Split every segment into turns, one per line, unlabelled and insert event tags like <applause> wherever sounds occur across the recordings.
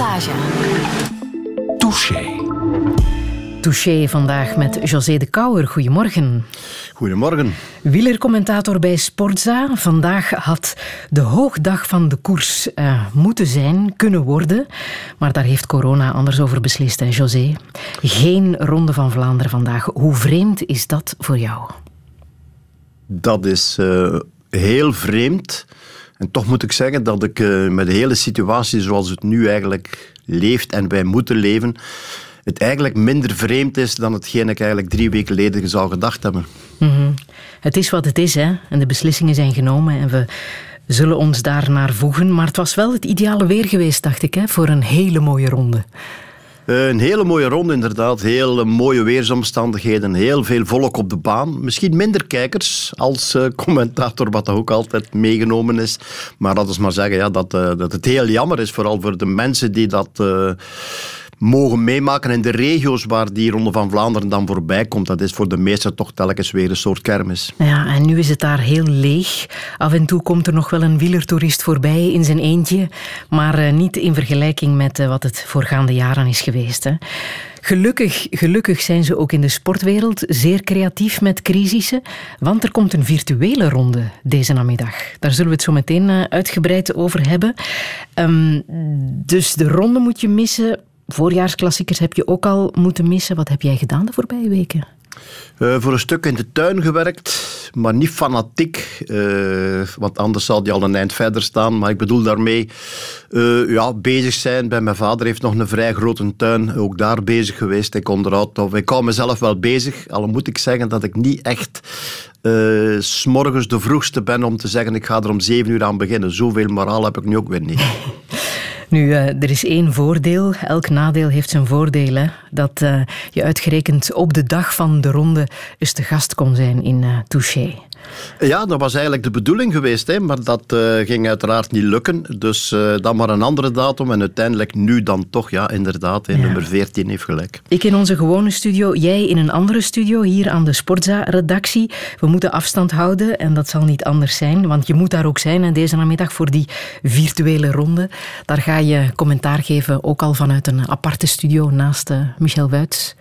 Passage.
Touché.
Touché vandaag met José de Kouwer. Goedemorgen.
Goedemorgen.
Wielercommentator bij Sportza. Vandaag had de hoogdag van de koers uh, moeten zijn, kunnen worden. Maar daar heeft corona anders over beslist, hè, José. Geen Ronde van Vlaanderen vandaag. Hoe vreemd is dat voor jou?
Dat is uh, heel vreemd. En toch moet ik zeggen dat ik uh, met de hele situatie zoals het nu eigenlijk leeft en wij moeten leven, het eigenlijk minder vreemd is dan hetgeen ik eigenlijk drie weken geleden zou gedacht hebben.
-hmm. Het is wat het is, hè? En de beslissingen zijn genomen en we zullen ons daar naar voegen. Maar het was wel het ideale weer geweest, dacht ik, hè? voor een hele mooie ronde.
Uh, een hele mooie ronde, inderdaad. Heel mooie weersomstandigheden. Heel veel volk op de baan. Misschien minder kijkers als uh, commentator, wat ook altijd meegenomen is. Maar dat is maar zeggen ja, dat, uh, dat het heel jammer is. Vooral voor de mensen die dat mogen meemaken in de regio's waar die Ronde van Vlaanderen dan voorbij komt. Dat is voor de meesten toch telkens weer een soort kermis.
Ja, en nu is het daar heel leeg. Af en toe komt er nog wel een wielertoerist voorbij in zijn eentje, maar uh, niet in vergelijking met uh, wat het voorgaande jaren is geweest. Hè. Gelukkig, gelukkig zijn ze ook in de sportwereld zeer creatief met crisissen, want er komt een virtuele ronde deze namiddag. Daar zullen we het zo meteen uh, uitgebreid over hebben. Um, dus de ronde moet je missen voorjaarsklassiekers heb je ook al moeten missen. Wat heb jij gedaan de voorbije weken?
Uh, voor een stuk in de tuin gewerkt, maar niet fanatiek, uh, want anders zal die al een eind verder staan. Maar ik bedoel daarmee uh, ja, bezig zijn. Bij mijn vader heeft nog een vrij grote tuin, ook daar bezig geweest. Ik onderhoud, of ik hou mezelf wel bezig, al moet ik zeggen dat ik niet echt uh, smorgens de vroegste ben om te zeggen ik ga er om zeven uur aan beginnen. Zoveel moraal heb ik nu ook weer niet. <laughs>
Nu, uh, er is één voordeel. Elk nadeel heeft zijn voordeel. Hè? Dat uh, je uitgerekend op de dag van de ronde eens te gast kon zijn in uh, Touché.
Ja, dat was eigenlijk de bedoeling geweest, hè, maar dat uh, ging uiteraard niet lukken. Dus uh, dan maar een andere datum en uiteindelijk nu dan toch, ja, inderdaad, hè, ja. nummer 14 heeft gelijk.
Ik in onze gewone studio, jij in een andere studio, hier aan de Sportza-redactie. We moeten afstand houden en dat zal niet anders zijn, want je moet daar ook zijn en deze namiddag voor die virtuele ronde. Daar ga je commentaar geven, ook al vanuit een aparte studio naast uh, Michel Wuits.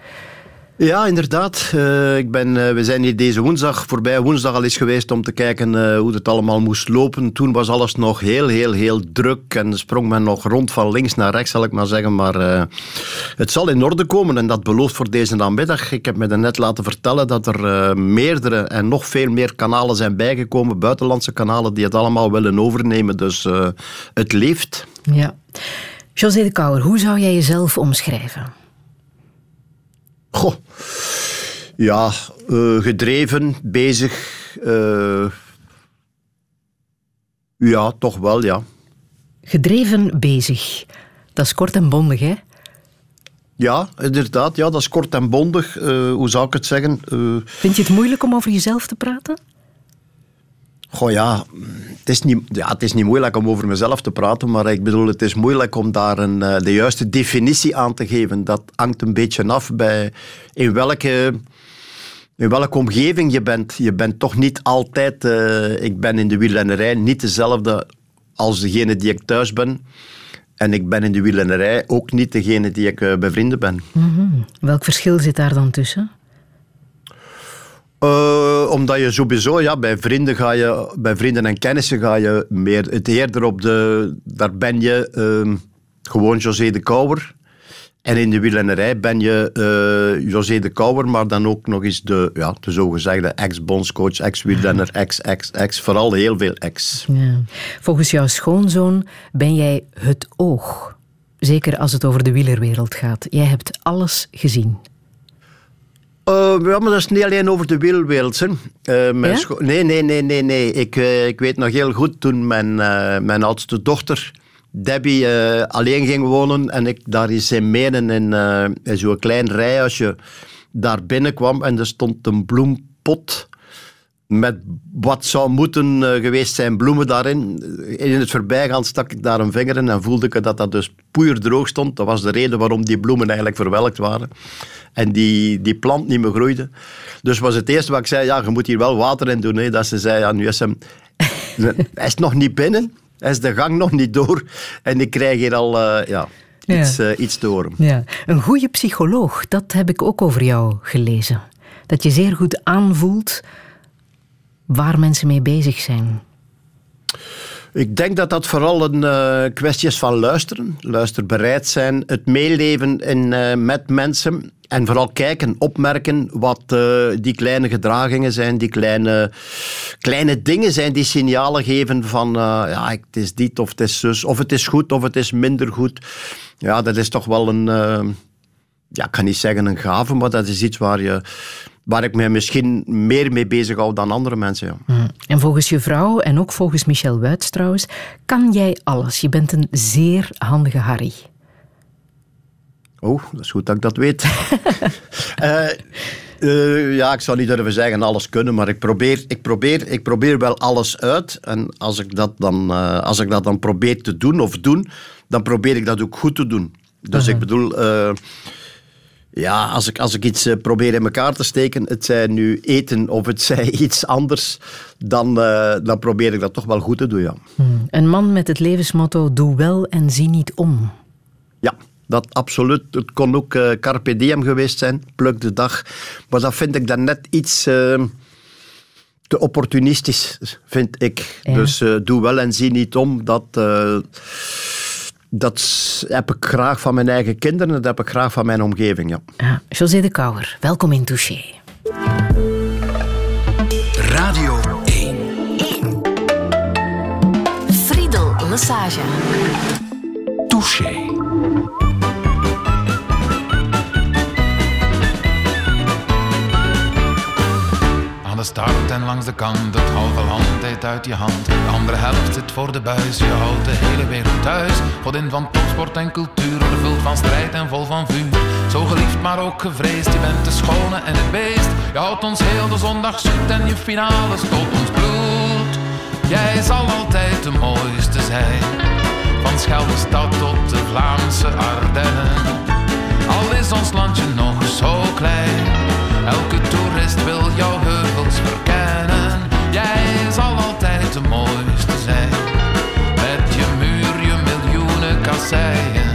Ja, inderdaad. Uh, ik ben, uh, we zijn hier deze woensdag, voorbij woensdag al eens geweest om te kijken uh, hoe het allemaal moest lopen. Toen was alles nog heel, heel, heel druk en sprong men nog rond van links naar rechts, zal ik maar zeggen. Maar het zal in orde komen en dat belooft voor deze namiddag. Ik heb me net laten vertellen dat er meerdere en nog veel meer kanalen zijn bijgekomen, buitenlandse kanalen, die het allemaal willen overnemen. Dus het leeft.
Ja. José de Kouwer, hoe zou jij jezelf omschrijven?
Goh. Ja, uh, gedreven, bezig. Uh, ja, toch wel, ja.
Gedreven, bezig. Dat is kort en bondig, hè?
Ja, inderdaad. Ja, dat is kort en bondig. Uh, hoe zou ik het zeggen?
Vind je het moeilijk om over jezelf te praten?
Goh ja het, is niet, ja, het is niet moeilijk om over mezelf te praten, maar ik bedoel, het is moeilijk om daar een, de juiste definitie aan te geven. Dat hangt een beetje af bij in welke, in welke omgeving je bent. Je bent toch niet altijd, uh, ik ben in de wielrennerij niet dezelfde als degene die ik thuis ben. En ik ben in de wielrennerij ook niet degene die ik uh, bij vrienden ben.
Mm-hmm. Welk verschil zit daar dan tussen?
Uh, omdat je sowieso, ja, bij vrienden ga je, bij vrienden en kennissen ga je meer, het eerder op de, daar ben je uh, gewoon José de Kouwer. En in de wielrennerij ben je uh, José de Kouwer, maar dan ook nog eens de, ja, de zogezegde ex-bondscoach, ex-wielrenner, ex-ex-ex, vooral heel veel ex.
Ja. Volgens jouw schoonzoon ben jij het oog. Zeker als het over de wielerwereld gaat. Jij hebt alles gezien.
Uh, ja, maar dat is niet alleen over de wielwereld. Uh, mijn
ja?
nee, nee, nee, nee. nee. Ik, uh, ik weet nog heel goed toen mijn, mijn oudste dochter, Debbie, alleen ging wonen en ik daar in menen in, in zo'n klein rijhuisje daar binnenkwam en er stond een bloempot met wat zou moeten geweest zijn bloemen daarin. In het voorbijgaan stak ik daar een vinger in en voelde ik dat dat dus poeierdroog stond. Dat was de reden waarom die bloemen eigenlijk verwelkt waren en die, die plant niet meer groeide. Dus was het eerste wat ik zei, ja, je moet hier wel water in doen. Hè. Dat ze zei, ja, nu is hem... <laughs> hij is nog niet binnen, hij is de gang nog niet door. En ik krijg hier al, uh, ja... iets, uh, iets te horen.
Ja. Een goede psycholoog, dat heb ik ook over jou gelezen. Dat je zeer goed aanvoelt waar mensen mee bezig zijn.
Ik denk dat dat vooral een uh, kwestie is van luisteren. Luisterbereid zijn, het meeleven in, uh, met mensen. En vooral kijken, opmerken wat uh, die kleine gedragingen zijn, die kleine, kleine dingen zijn die signalen geven van ja, het is dit of het is zus, of het is goed of het is minder goed. Ja, dat is toch wel een, ja, ik kan niet zeggen een gave, maar dat is iets waar je waar ik mij misschien meer mee bezig hou dan andere mensen. Ja.
Mm. En volgens je vrouw, en ook volgens Michel Wuits trouwens, kan jij alles. Je bent een zeer handige Harry.
Oh, dat is goed dat ik dat weet. uh, <laughs> uh, ja, ik zou niet durven zeggen alles kunnen, maar ik probeer, ik probeer, ik probeer wel alles uit. En als ik, dat dan, uh, als ik dat dan probeer te doen of doen, dan probeer ik dat ook goed te doen. Dus -huh. ik bedoel ja, als ik, als ik iets uh, probeer in elkaar te steken, het zij nu eten of het zij <laughs> iets anders, dan, uh, dan probeer ik dat toch wel goed te doen, ja.
Hmm. Een man met het levensmotto, doe wel en zie niet om.
Ja, dat absoluut. Het kon ook uh, Carpe Diem geweest zijn, pluk de dag. Maar dat vind ik dan net iets te opportunistisch, vind ik. Ja. Dus doe wel en zie niet om, dat dat heb ik graag van mijn eigen kinderen, dat heb ik graag van mijn omgeving. Ja.
ja José de Kouwer, welkom in Touché.
Radio 1.
1. Friedel Lassage.
Touché.
De start en langs de kant. Het halve land eet uit je hand. De andere helft zit voor de buis. Je houdt de hele wereld thuis. Godin van topsport en cultuur. Vervuld van strijd en vol van vuur. Zo geliefd, maar ook gevreesd. Je bent de schone en het beest. Je houdt ons heel de zondag zoet. En je finale stoot ons bloed. Jij zal altijd de mooiste zijn. Van Scheldestad tot de Vlaamse Ardennen. Al is ons landje nog zo klein. Elke toerist wil jouw heuvels verkennen. Jij zal altijd de mooiste zijn. Met je muur, je miljoenen kasseien.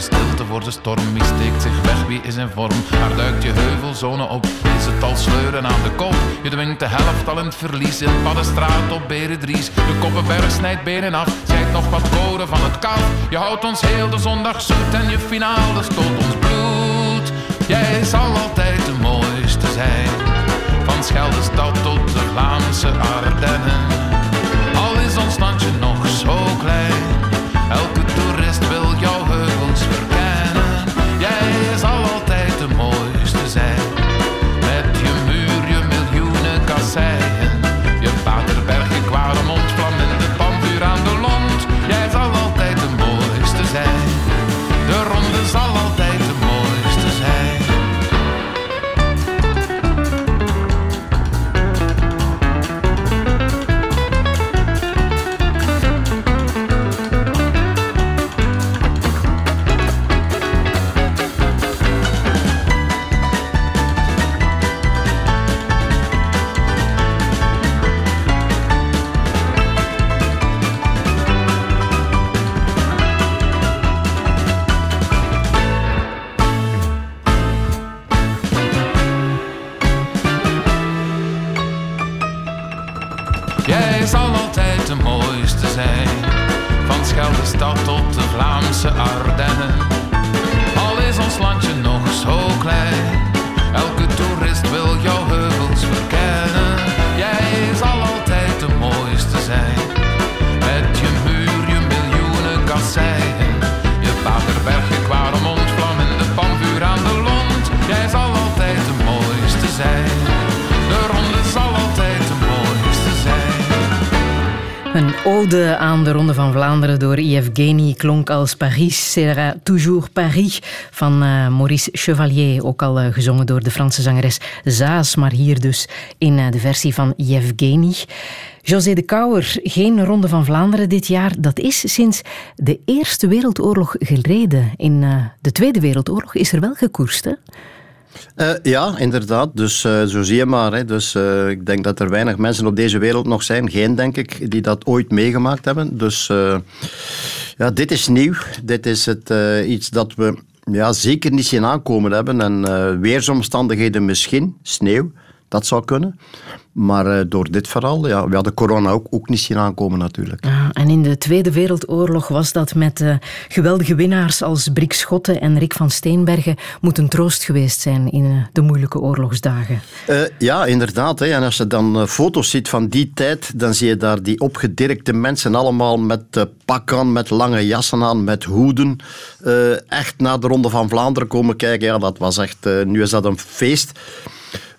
De stilte voor de storm. Wie steekt zich weg, wie is in vorm? Waar duikt je heuvelzone op? Is het al sleuren aan de kop? Je dwingt de helft al in het verlies. In Paddenstraat op Beredries. De Koppenberg snijdt benen af. Zijt nog wat code van het kaf. Je houdt ons heel de zondag zoet. En je finale stoot ons bloed. Jij zal altijd de mooiste zijn. Van Scheldestad tot de Vlaamse Ardennen. Al is ons landje Ardennen. Al is ons landje nog zo klein. Elke toerist wil jouw
ode aan de Ronde van Vlaanderen door Yevgeny klonk als Paris sera toujours Paris van uh, Maurice Chevalier, ook al uh, gezongen door de Franse zangeres Zaas, maar hier dus in uh, de versie van Yevgeny. José de Kouwer, geen Ronde van Vlaanderen dit jaar. Dat is sinds de Eerste Wereldoorlog geleden. In de Tweede Wereldoorlog is er wel gekoerst, hè?
Uh, ja, inderdaad. Dus uh, zo zie je maar. Hè. Dus uh, ik denk dat er weinig mensen op deze wereld nog zijn, geen denk ik, die dat ooit meegemaakt hebben. Dus ja, dit is nieuw. Dit is het, iets dat we ja, zeker niet zien aankomen hebben. En weersomstandigheden misschien, sneeuw, dat zou kunnen. Maar uh, door dit verhaal, ja, we hadden corona ook, ook niet zien aankomen natuurlijk.
Ja, en in de Tweede Wereldoorlog was dat met uh, geweldige winnaars als Brik Schotte en Rick van Steenbergen moet een troost geweest zijn in uh, de moeilijke oorlogsdagen.
ja, inderdaad. Hè. En als je dan foto's ziet van die tijd, dan zie je daar die opgedirkte mensen allemaal met pak aan, met lange jassen aan, met hoeden. echt naar de Ronde van Vlaanderen komen kijken. Ja, dat was echt, nu is dat een feest.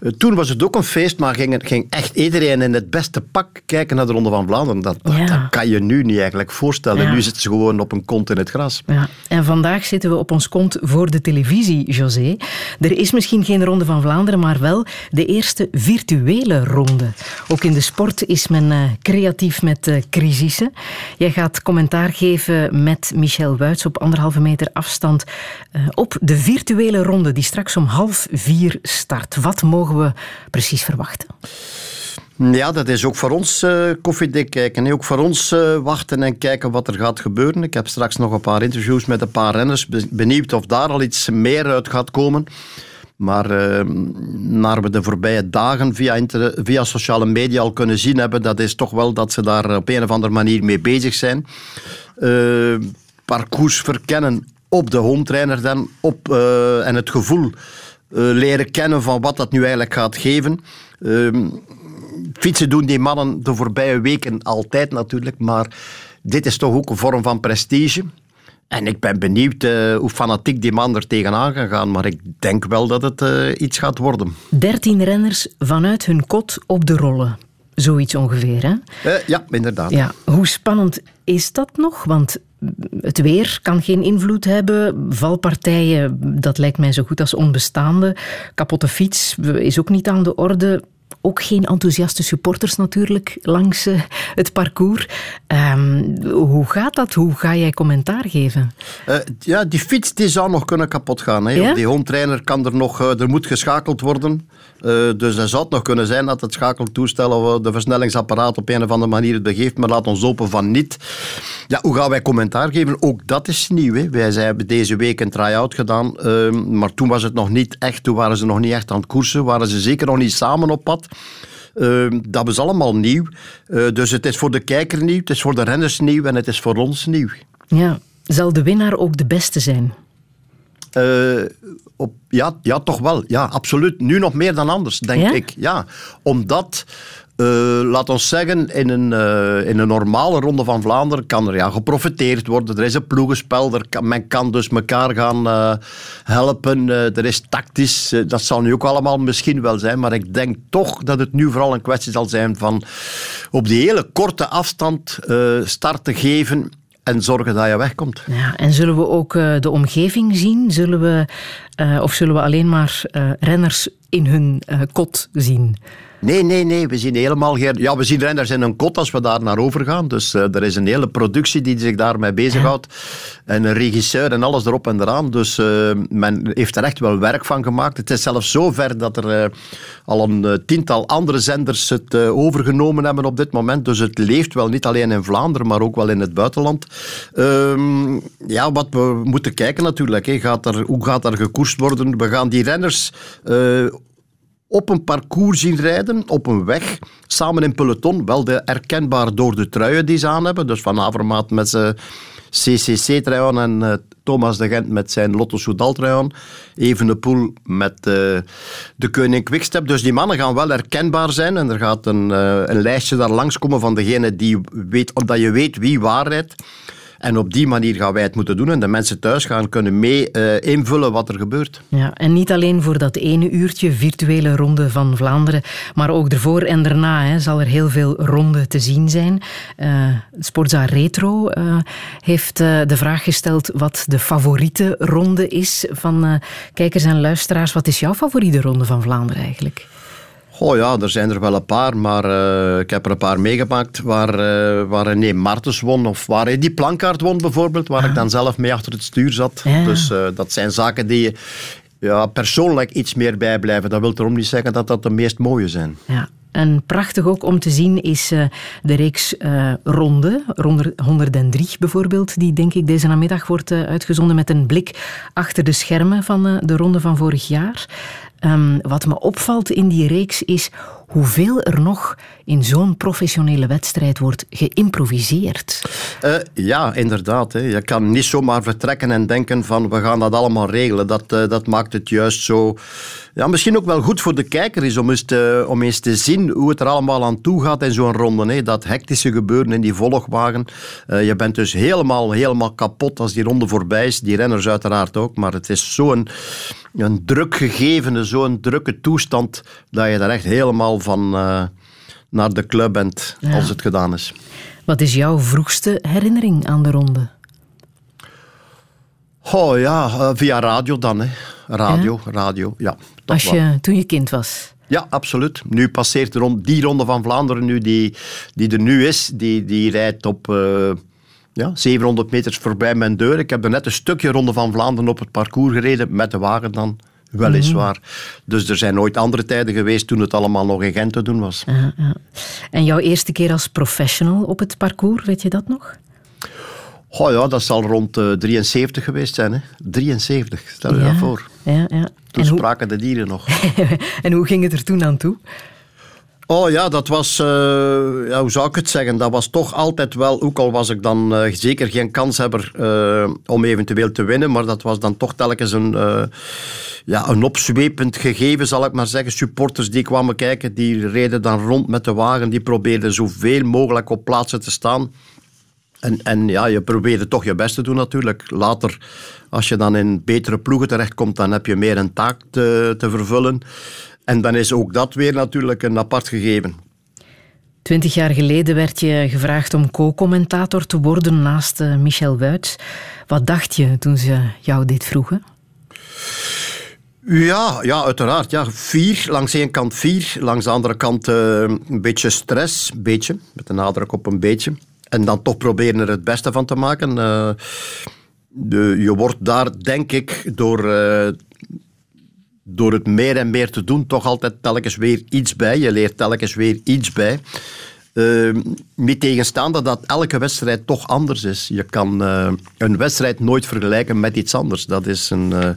Eh, toen was het ook een feest, maar ging, ging echt iedereen in het beste pak kijken naar de Ronde van Vlaanderen. Dat, dat, kan je nu niet eigenlijk voorstellen. Nu zitten ze gewoon op een kont in het gras.
Ja. En vandaag zitten we op ons kont voor de televisie, José. Er is misschien geen Ronde van Vlaanderen, maar wel de eerste virtuele ronde. Ook in de sport is men uh, creatief met uh, crisissen. Jij gaat commentaar geven met Michel Wuits op anderhalve meter afstand uh, op de virtuele ronde die straks om half vier start. Wat mogen we precies verwachten?
Ja, dat is ook voor ons uh, koffiedik kijken. Ook voor ons uh, wachten en kijken wat er gaat gebeuren. Ik heb straks nog een paar interviews met een paar renners. Benieuwd of daar al iets meer uit gaat komen. Maar uh, naar we de voorbije dagen via, via sociale media al kunnen zien hebben, dat is toch wel dat ze daar op een of andere manier mee bezig zijn. parcours verkennen op de home trainer dan, op, en het gevoel eh, leren kennen van wat dat nu eigenlijk gaat geven. Ehm, fietsen doen die mannen de voorbije weken altijd natuurlijk, maar dit is toch ook een vorm van prestige. En ik ben benieuwd uh, hoe fanatiek die man er tegenaan gaat gaan, maar ik denk wel dat het uh, iets gaat worden.
Dertien renners vanuit hun kot op de rollen. Zoiets ongeveer, hè?
Uh, ja, inderdaad.
Ja. Hoe spannend is dat nog? Want het weer kan geen invloed hebben. Valpartijen, dat lijkt mij zo goed als onbestaande. Kapotte fiets is ook niet aan de orde. Ook geen enthousiaste supporters natuurlijk langs uh, het parcours. Um, hoe gaat dat? Hoe ga jij commentaar geven?
Uh, ja, die fiets die zou nog kunnen kapot gaan. Hè. Ja? Die hondtrainer kan er nog... Uh, er moet geschakeld worden. Uh, dus het zou nog kunnen zijn dat het schakeltoestel of de versnellingsapparaat op een of andere manier het begeeft, maar laat ons open van niet. Ja, hoe gaan wij commentaar geven? Ook dat is nieuw. Hè. Wij hebben deze week een try-out gedaan, uh, maar toen was het nog niet echt, toen waren ze nog niet echt aan het koersen, waren ze zeker nog niet samen op pad. Uh, dat is allemaal nieuw. Uh, dus het is voor de kijker nieuw, het is voor de renners nieuw en het is voor ons nieuw.
Ja. Zal de winnaar ook de beste zijn?
Uh, op, ja, ja, toch wel. Ja, absoluut. Nu nog meer dan anders, denk ik. Ja, omdat... Uh, laat ons zeggen, in een, uh, in een normale ronde van Vlaanderen kan er ja, geprofiteerd worden. Er is een ploegenspel, er kan, men kan dus elkaar gaan uh, helpen. er is tactisch, dat zal nu ook allemaal misschien wel zijn, maar ik denk toch dat het nu vooral een kwestie zal zijn van op die hele korte afstand start te geven en zorgen dat je wegkomt.
Ja, en zullen we ook uh, de omgeving zien? Zullen we, uh, of zullen we alleen maar uh, renners in hun kot zien?
Nee, nee, nee. We zien helemaal geen... Ja, we zien renners in een kot als we daar naar over gaan. Dus uh, er is een hele productie die zich daarmee bezighoudt. En een regisseur en alles erop en eraan. Dus uh, men heeft er echt wel werk van gemaakt. Het is zelfs zo ver dat er uh, al een tiental andere zenders het overgenomen hebben op dit moment. Dus het leeft wel niet alleen in Vlaanderen, maar ook wel in het buitenland. Ehm, ja, wat we moeten kijken natuurlijk. Hè. Gaat er, hoe gaat er gekoerst worden? We gaan die renners op een parcours zien rijden, op een weg, samen in peloton. Wel de herkenbaar door de truien die ze aan hebben. Dus Van Avermaat met zijn CCC-trui en uh, Thomas de Gent met zijn Lotto Soudal-trui Even de Poel met uh, de Koning Quickstep. Dus die mannen gaan wel herkenbaar zijn. En er gaat een, een lijstje daar langskomen van degene die weet, omdat je weet wie waar rijdt. En op die manier gaan wij het moeten doen. En de mensen thuis gaan kunnen mee uh, invullen wat er gebeurt.
Ja, en niet alleen voor dat ene uurtje virtuele ronde van Vlaanderen, maar ook ervoor en daarna hè, zal er heel veel ronde te zien zijn. Uh, Sportza Retro uh, heeft de vraag gesteld wat de favoriete ronde is van kijkers en luisteraars. Wat is jouw favoriete ronde van Vlaanderen eigenlijk?
Oh ja, er zijn er wel een paar, maar uh, ik heb er een paar meegemaakt waar, uh, waar René Martens won of waar hij die plankaart won bijvoorbeeld, waar ah. ik dan zelf mee achter het stuur zat. Ja. Dus uh, dat zijn zaken die ja, persoonlijk iets meer bijblijven. Dat wil erom niet zeggen dat dat de meest mooie zijn.
Ja. En prachtig ook om te zien is de reeks Ronde, Ronde 103 bijvoorbeeld, die denk ik deze namiddag wordt uitgezonden met een blik achter de schermen van de ronde van vorig jaar. Um, wat me opvalt in die reeks is hoeveel er nog in zo'n professionele wedstrijd wordt geïmproviseerd.
Uh, ja, inderdaad. Hè. Je kan niet zomaar vertrekken en denken van we gaan dat allemaal regelen. Dat, uh, dat maakt het juist zo... Ja, misschien ook wel goed voor de kijker is om eens te, om eens te zien hoe het er allemaal aan toe gaat in zo'n ronde. Hè. Dat hectische gebeuren in die volgwagen. Uh, je bent dus helemaal, helemaal kapot als die ronde voorbij is. Die renners uiteraard ook. Maar het is zo'n een druk gegeven, zo'n drukke toestand, dat je daar echt helemaal van uh, naar de club bent ja. als het gedaan is.
Wat is jouw vroegste herinnering aan de ronde?
Oh ja, uh, via radio dan. Hè. Radio, ja? radio, ja.
Als je, wel. toen je kind was?
Ja, absoluut. Nu passeert de ronde, die ronde van Vlaanderen nu, die, die er nu is, die, die rijdt op... Uh, ja, 700 meters voorbij mijn deur. Ik heb er net een stukje Ronde van Vlaanderen op het parcours gereden, met de wagen dan, weliswaar. Mm -hmm. Dus er zijn nooit andere tijden geweest toen het allemaal nog in Gent te doen was.
Uh, uh. En jouw eerste keer als professional op het parcours, weet je dat nog?
Oh ja, dat zal rond uh, 73 geweest zijn. Hè? 73, stel je
ja,
dat voor.
Ja, ja.
Toen en spraken hoe... de dieren nog. <laughs>
en hoe ging het er toen aan toe?
Oh ja, dat was, uh, ja, hoe zou ik het zeggen, dat was toch altijd wel, ook al was ik dan uh, zeker geen kanshebber uh, om eventueel te winnen, maar dat was dan toch telkens een, ja, een opzwepend gegeven, zal ik maar zeggen. Supporters die kwamen kijken, die reden dan rond met de wagen, die probeerden zoveel mogelijk op plaatsen te staan. En, en ja, je probeerde toch je best te doen natuurlijk. Later, als je dan in betere ploegen terechtkomt, dan heb je meer een taak te, te vervullen. En dan is ook dat weer natuurlijk een apart gegeven.
Twintig jaar geleden werd je gevraagd om co-commentator te worden naast Michel Wuits. Wat dacht je toen ze jou dit vroegen?
Ja, ja, uiteraard. Ja. Vier, langs één kant vier, langs de andere kant uh, een beetje stress, beetje, met een nadruk op een beetje. En dan toch proberen er het beste van te maken. Uh, de, je wordt daar, denk ik, door... Uh, door het meer en meer te doen, toch altijd telkens weer iets bij. Je leert telkens weer iets bij. Uh, met tegenstaande dat elke wedstrijd toch anders is. Je kan uh, een wedstrijd nooit vergelijken met iets anders. Dat is een, uh,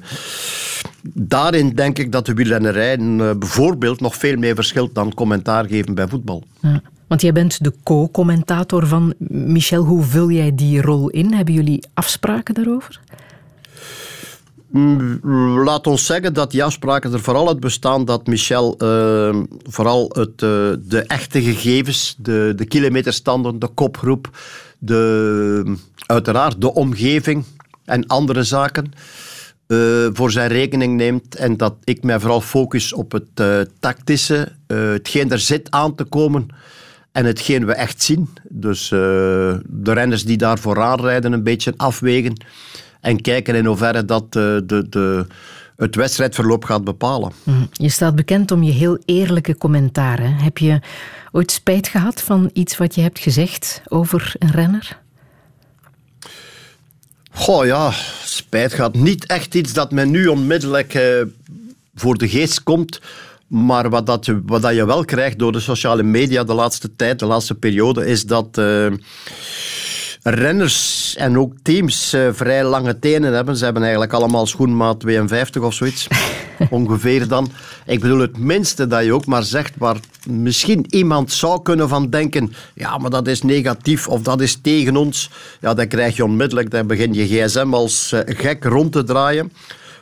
daarin denk ik dat de wielrennerij bijvoorbeeld nog veel meer verschilt dan commentaar geven bij voetbal.
Ja. Want jij bent de co-commentator van Michel. Hoe vul jij die rol in? Hebben jullie afspraken daarover?
Laat ons zeggen dat die afspraken er vooral uit bestaan dat Michel uh, vooral het, uh, de echte gegevens, de, de kilometerstanden, de kopgroep, de, uiteraard de omgeving en andere zaken uh, voor zijn rekening neemt en dat ik mij vooral focus op het tactische, hetgeen er zit aan te komen en hetgeen we echt zien. Dus de renners die daar vooraan rijden een beetje afwegen en kijken in hoeverre dat de, de, de, het wedstrijdverloop gaat bepalen.
Je staat bekend om je heel eerlijke commentaren. Heb je ooit spijt gehad van iets wat je hebt gezegd over een renner?
Goh ja, spijt gehad. Niet echt iets dat me nu onmiddellijk eh, voor de geest komt. Maar wat, dat je, wat dat je wel krijgt door de sociale media de laatste tijd, de laatste periode, is dat. Uh, renners en ook teams uh, vrij lange tenen hebben. Ze hebben eigenlijk allemaal schoenmaat 52 of zoiets. <laughs> Ongeveer dan. Ik bedoel, het minste dat je ook maar zegt waar misschien iemand zou kunnen van denken ja, maar dat is negatief of dat is tegen ons. Ja, dan krijg je onmiddellijk, dan begin je gsm als uh, gek rond te draaien.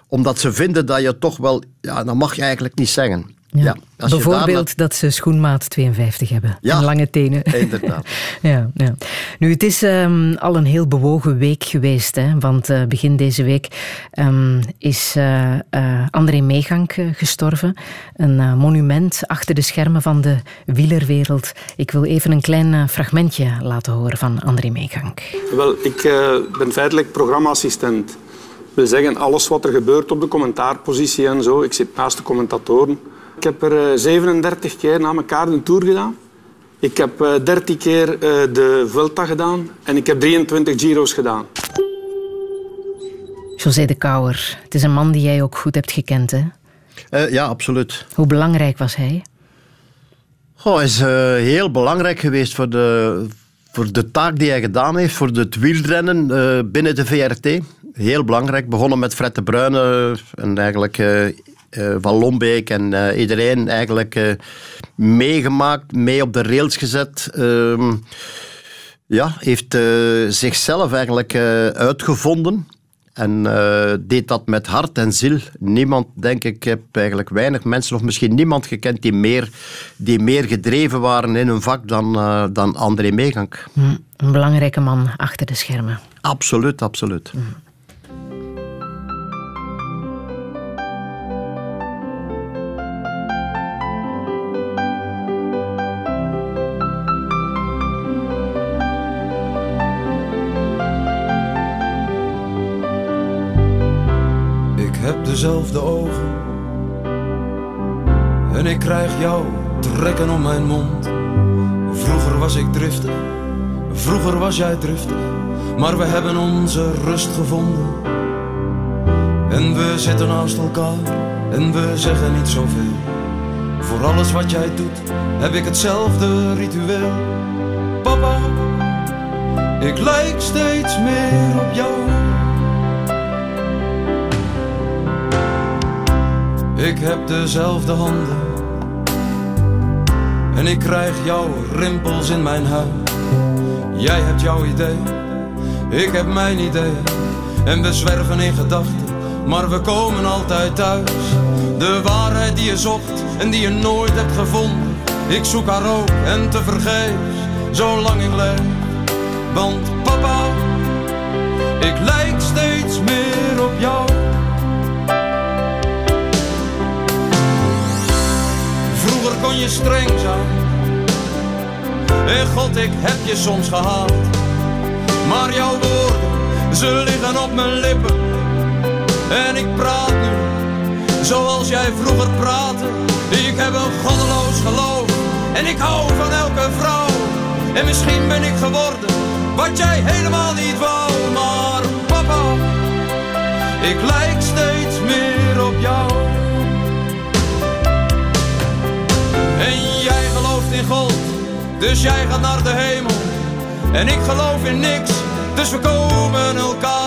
Omdat ze vinden dat je toch wel... Ja, dat mag je eigenlijk niet zeggen.
Ja. ja Bijvoorbeeld dat ze schoenmaat 52 hebben ja, en lange tenen. <laughs>
Inderdaad. <laughs>
ja, ja. Nu, het is um, al een heel bewogen week geweest, hè, want uh, begin deze week um, is uh, uh, André Meegank gestorven. Een monument achter de schermen van de wielerwereld. Ik wil even een klein fragmentje laten horen van André Meegank.
Wel, ik ben feitelijk programmaassistent. Dat wil zeggen, alles wat er gebeurt op de commentaarpositie en zo. Ik zit naast de commentatoren. Ik heb er 37 keer na elkaar een tour gedaan. Ik heb 30 keer de Vuelta gedaan en ik heb 23 Giro's gedaan.
José de Kouwer, het is een man die jij ook goed hebt gekend, hè?
Uh, ja, absoluut.
Hoe belangrijk was hij?
Oh, hij is uh, heel belangrijk geweest voor de, voor de taak die hij gedaan heeft, voor het wielrennen uh, binnen de VRT. Heel belangrijk. Begonnen met Fred de Bruyne en eigenlijk Van Lombeek en iedereen eigenlijk meegemaakt, mee op de rails gezet. Ehm, ja, heeft zichzelf eigenlijk uitgevonden. En uh, deed dat met hart en ziel. Niemand, denk ik, ik heb eigenlijk weinig mensen, of misschien niemand gekend, die meer, die meer gedreven waren in hun vak dan, uh, dan André Meegank.
Mm, een belangrijke man achter de schermen.
Absoluut, absoluut. Mm.
Dezelfde ogen. En ik krijg jou trekken om mijn mond. Vroeger was ik driftig, vroeger was jij driftig. Maar we hebben onze rust gevonden. En we zitten naast elkaar en we zeggen niet zoveel. Voor alles wat jij doet heb ik hetzelfde ritueel. Papa, ik lijk steeds meer op jou. Ik heb dezelfde handen. En ik krijg jouw rimpels in mijn huid. Jij hebt jouw idee, ik heb mijn idee. En we zwerven in gedachten, maar we komen altijd thuis. De waarheid die je zocht en die je nooit hebt gevonden. Ik zoek haar ook en te vergeefs, zolang ik leef. Want papa, ik lijk steeds meer op jou. Kon je streng zijn. En God, ik heb je soms gehaald. Maar jouw woorden, ze liggen op mijn lippen. En ik praat nu, zoals jij vroeger praatte. Ik heb een goddeloos geloof. En ik hou van elke vrouw. En misschien ben ik geworden, wat jij helemaal niet wou. Maar papa, ik lijk steeds dus jij gaat naar de hemel. En ik geloof in niks, dus we komen elkaar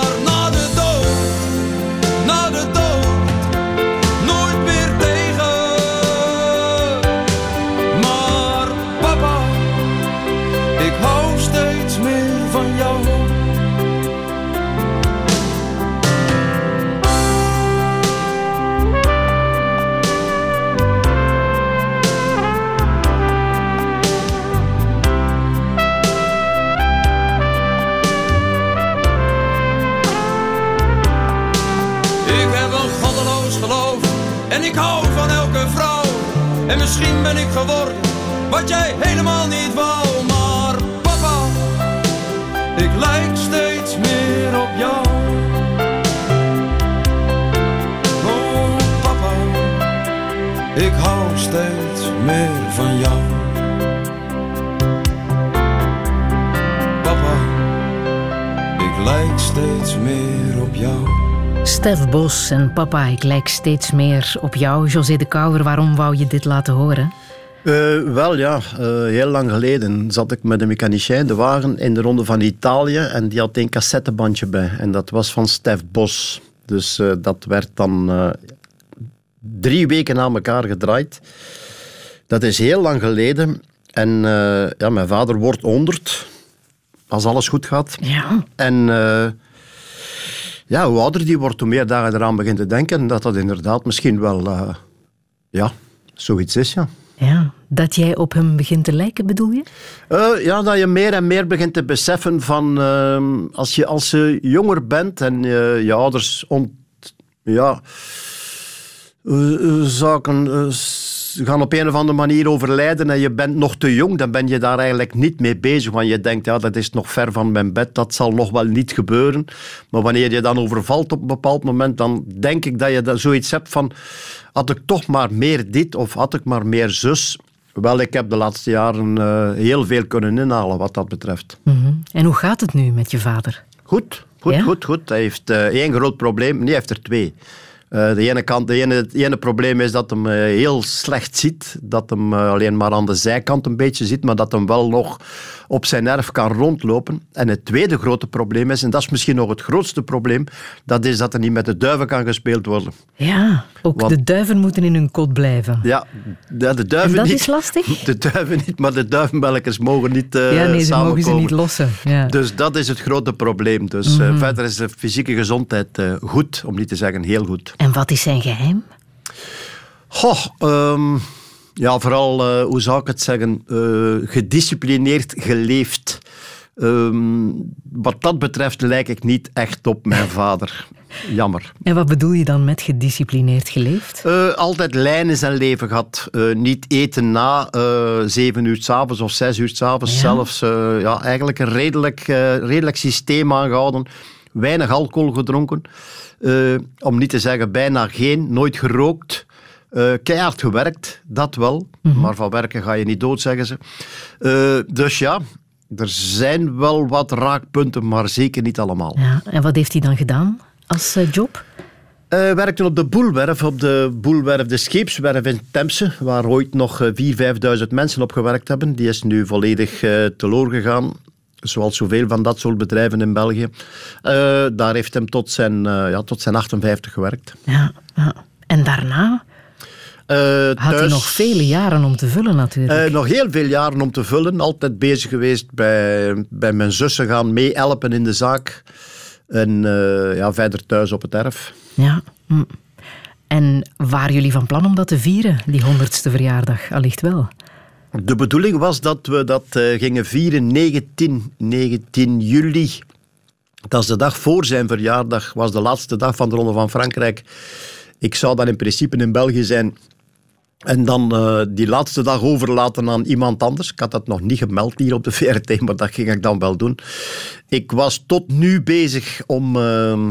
ik hou van elke vrouw. En misschien ben ik geworden wat jij helemaal niet wou. Maar papa, ik lijk steeds meer op jou. Oh papa, ik hou steeds meer van jou. Papa, ik lijk steeds meer.
Stef Bos en papa, ik lijk steeds meer op jou. José de Kouwer, waarom wou je dit laten horen?
Uh, wel ja, uh, heel lang geleden zat ik met een mechanicien de wagen in de Ronde van Italië en die had een cassettebandje bij en dat was van Stef Bos. Dus uh, dat werd dan drie weken na elkaar gedraaid. Dat is heel lang geleden en ja, mijn vader wordt 100 als alles goed gaat.
Ja.
En ja, hoe ouder die wordt, hoe meer dagen eraan begint te denken dat dat inderdaad misschien wel uh, ja, zoiets is. Ja.
Ja, dat jij op hem begint te lijken, bedoel je?
Uh, ja, dat je meer en meer begint te beseffen van uh, als je als je jonger bent en je ouders ont, ja, zaken gaan op een of andere manier overlijden en je bent nog te jong, dan ben je daar eigenlijk niet mee bezig. Want je denkt, ja, dat is nog ver van mijn bed, dat zal nog wel niet gebeuren. Maar wanneer je dan overvalt op een bepaald moment, dan denk ik dat je dat zoiets hebt van, had ik toch maar meer dit of had ik maar meer zus. Wel, ik heb de laatste jaren uh, heel veel kunnen inhalen wat dat betreft.
Mm -hmm. En hoe gaat het nu met je vader?
Goed, Goed,
Ja?
goed, goed. Hij heeft eh, één groot probleem. Nee, hij heeft er twee. Eh, de ene kant, de ene, het ene probleem is dat hem eh, heel slecht ziet. Dat hem eh, alleen maar aan de zijkant een beetje ziet, maar dat hem wel nog op zijn erf kan rondlopen. En het tweede grote probleem is, en dat is misschien nog het grootste probleem, dat is dat er niet met de duiven kan gespeeld worden.
Ja, ook
Want-
de duiven moeten in hun kot blijven.
Ja, de, de duiven
En dat
niet.
is lastig? <laughs>
De duiven niet, maar de duivenmelkers mogen niet eh
ja, nee, ze mogen ze niet lossen. Ja.
Dus dat is het grote probleem. Dus
Mhm.
eh, verder is de fysieke gezondheid eh, goed, om niet te zeggen heel goed.
En wat is zijn geheim?
Goh, ehm, ja, vooral, eh, hoe zou ik het zeggen, eh, gedisciplineerd geleefd. Ehm, wat dat betreft lijk ik niet echt op mijn <laughs> vader. Jammer.
En wat bedoel je dan met gedisciplineerd geleefd?
Eh, altijd lijn in zijn leven gehad. Eh, niet eten na zeven uur s'avonds of zes uur s'avonds.
Ja.
Zelfs ja, eigenlijk een redelijk, redelijk systeem aangehouden. Weinig alcohol gedronken. Om niet te zeggen bijna geen. Nooit gerookt. Eh, keihard gewerkt, dat wel. Maar van werken ga je niet dood, zeggen ze. Eh, dus ja, er zijn wel wat raakpunten, maar zeker niet allemaal.
Ja. En wat heeft hij dan gedaan als eh, job?
Eh werkte op de Boelwerf, op de Boelwerf, de scheepswerf in Temse, waar ooit nog eh, 4.000, 5.000 mensen op gewerkt hebben. Die is nu volledig eh teloor gegaan, zoals zoveel van dat soort bedrijven in België. Daar heeft hem tot zijn, ja, tot zijn 58 gewerkt.
Ja, ja. En daarna had hij
thuis-
nog vele jaren om te vullen natuurlijk.
Eh, nog heel veel jaren om te vullen. Altijd bezig geweest bij, bij mijn zussen gaan meehelpen in de zaak. En eh, ja, verder thuis op het erf.
Ja. hm. En waren jullie van plan om dat te vieren, die honderdste verjaardag? Allicht wel.
De bedoeling was dat we dat eh, gingen vieren 19, 19 juli. Dat is de dag voor zijn verjaardag, was de laatste dag van de Ronde van Frankrijk. Ik zou dan in principe in België zijn en dan eh, die laatste dag overlaten aan iemand anders. Ik had dat nog niet gemeld hier op de <laughs> VRT, maar dat ging ik dan wel doen. Ik was tot nu bezig om, eh,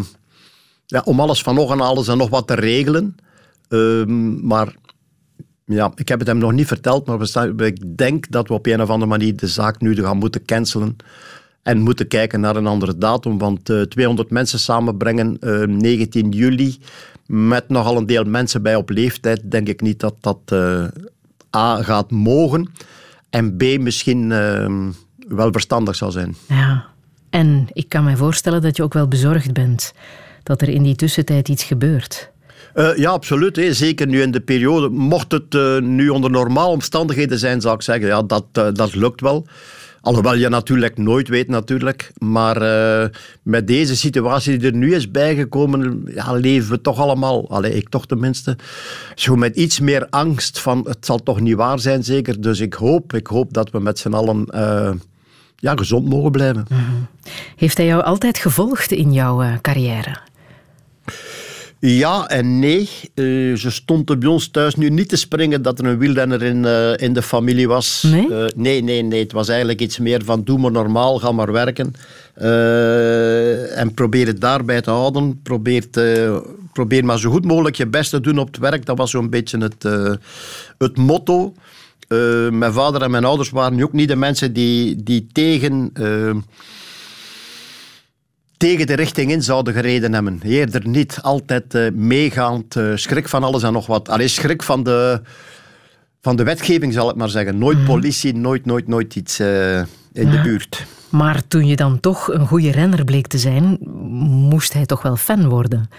ja, om alles van nog en alles en nog wat te regelen. Ehm, maar ja, ik heb het hem nog niet verteld, maar ik denk dat we op een of andere manier de zaak nu gaan moeten cancelen. En moeten kijken naar een andere datum, want eh 200 mensen samenbrengen, eh 19 juli, met nogal een deel mensen bij op leeftijd, denk ik niet dat dat eh, A gaat mogen. En B misschien eh, wel verstandig zal zijn.
Ja. En ik kan me voorstellen dat je ook wel bezorgd bent dat er in die tussentijd iets gebeurt.
Eh, ja, absoluut. Hè. Zeker nu in de periode. Mocht het nu onder normale omstandigheden zijn, zou ik zeggen, ja, dat, dat lukt wel. Alhoewel je natuurlijk nooit weet, natuurlijk. Maar eh, met deze situatie die er nu is bijgekomen, ja, leven we toch allemaal, allee, ik toch tenminste, zo met iets meer angst van het zal toch niet waar zijn, zeker. Dus ik hoop, ik hoop dat we met z'n allen eh, ja, gezond mogen blijven.
Heeft hij jou altijd gevolgd in jouw eh, carrière?
Ja en nee. Eh, ze stond bij ons thuis nu niet te springen dat er een wielrenner in, eh, in de familie was.
Nee?
Eh, nee, nee, nee. Het was eigenlijk iets meer van doe maar normaal, ga maar werken. En probeer het daarbij te houden. Probeer, te- probeer maar zo goed mogelijk je best te doen op het werk. Dat was zo'n beetje het, het motto. Mijn vader en mijn ouders waren nu ook niet de mensen die, die tegen... tegen de richting in zouden gereden hebben. Eerder niet. Altijd eh, meegaand, eh, schrik van alles en nog wat. Allee, schrik van de, van de wetgeving, zal ik maar zeggen. Nooit politie, nooit, nooit, nooit iets eh, in de buurt.
Maar toen je dan toch een goede renner bleek te zijn, moest hij toch wel fan worden?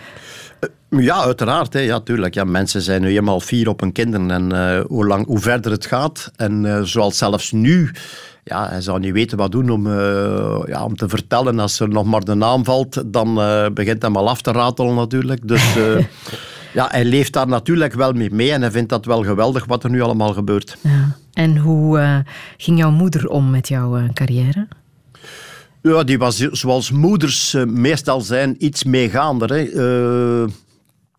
Ja, uiteraard. Hè. Ja, tuurlijk. Ja, mensen zijn nu eenmaal fier op hun kinderen. En hoe, lang, hoe verder het gaat. En zoals zelfs nu... Ja, hij zou niet weten wat doen om, eh, ja, om te vertellen. Als er nog maar de naam valt, dan eh, begint hij al af te ratelen natuurlijk. Dus eh, <laughs> ja, hij leeft daar natuurlijk wel mee mee. En hij vindt dat wel geweldig wat er nu allemaal gebeurt.
Ja. En hoe ging jouw moeder om met jouw carrière?
Ja, die was zoals moeders meestal zijn iets meegaander. Hè.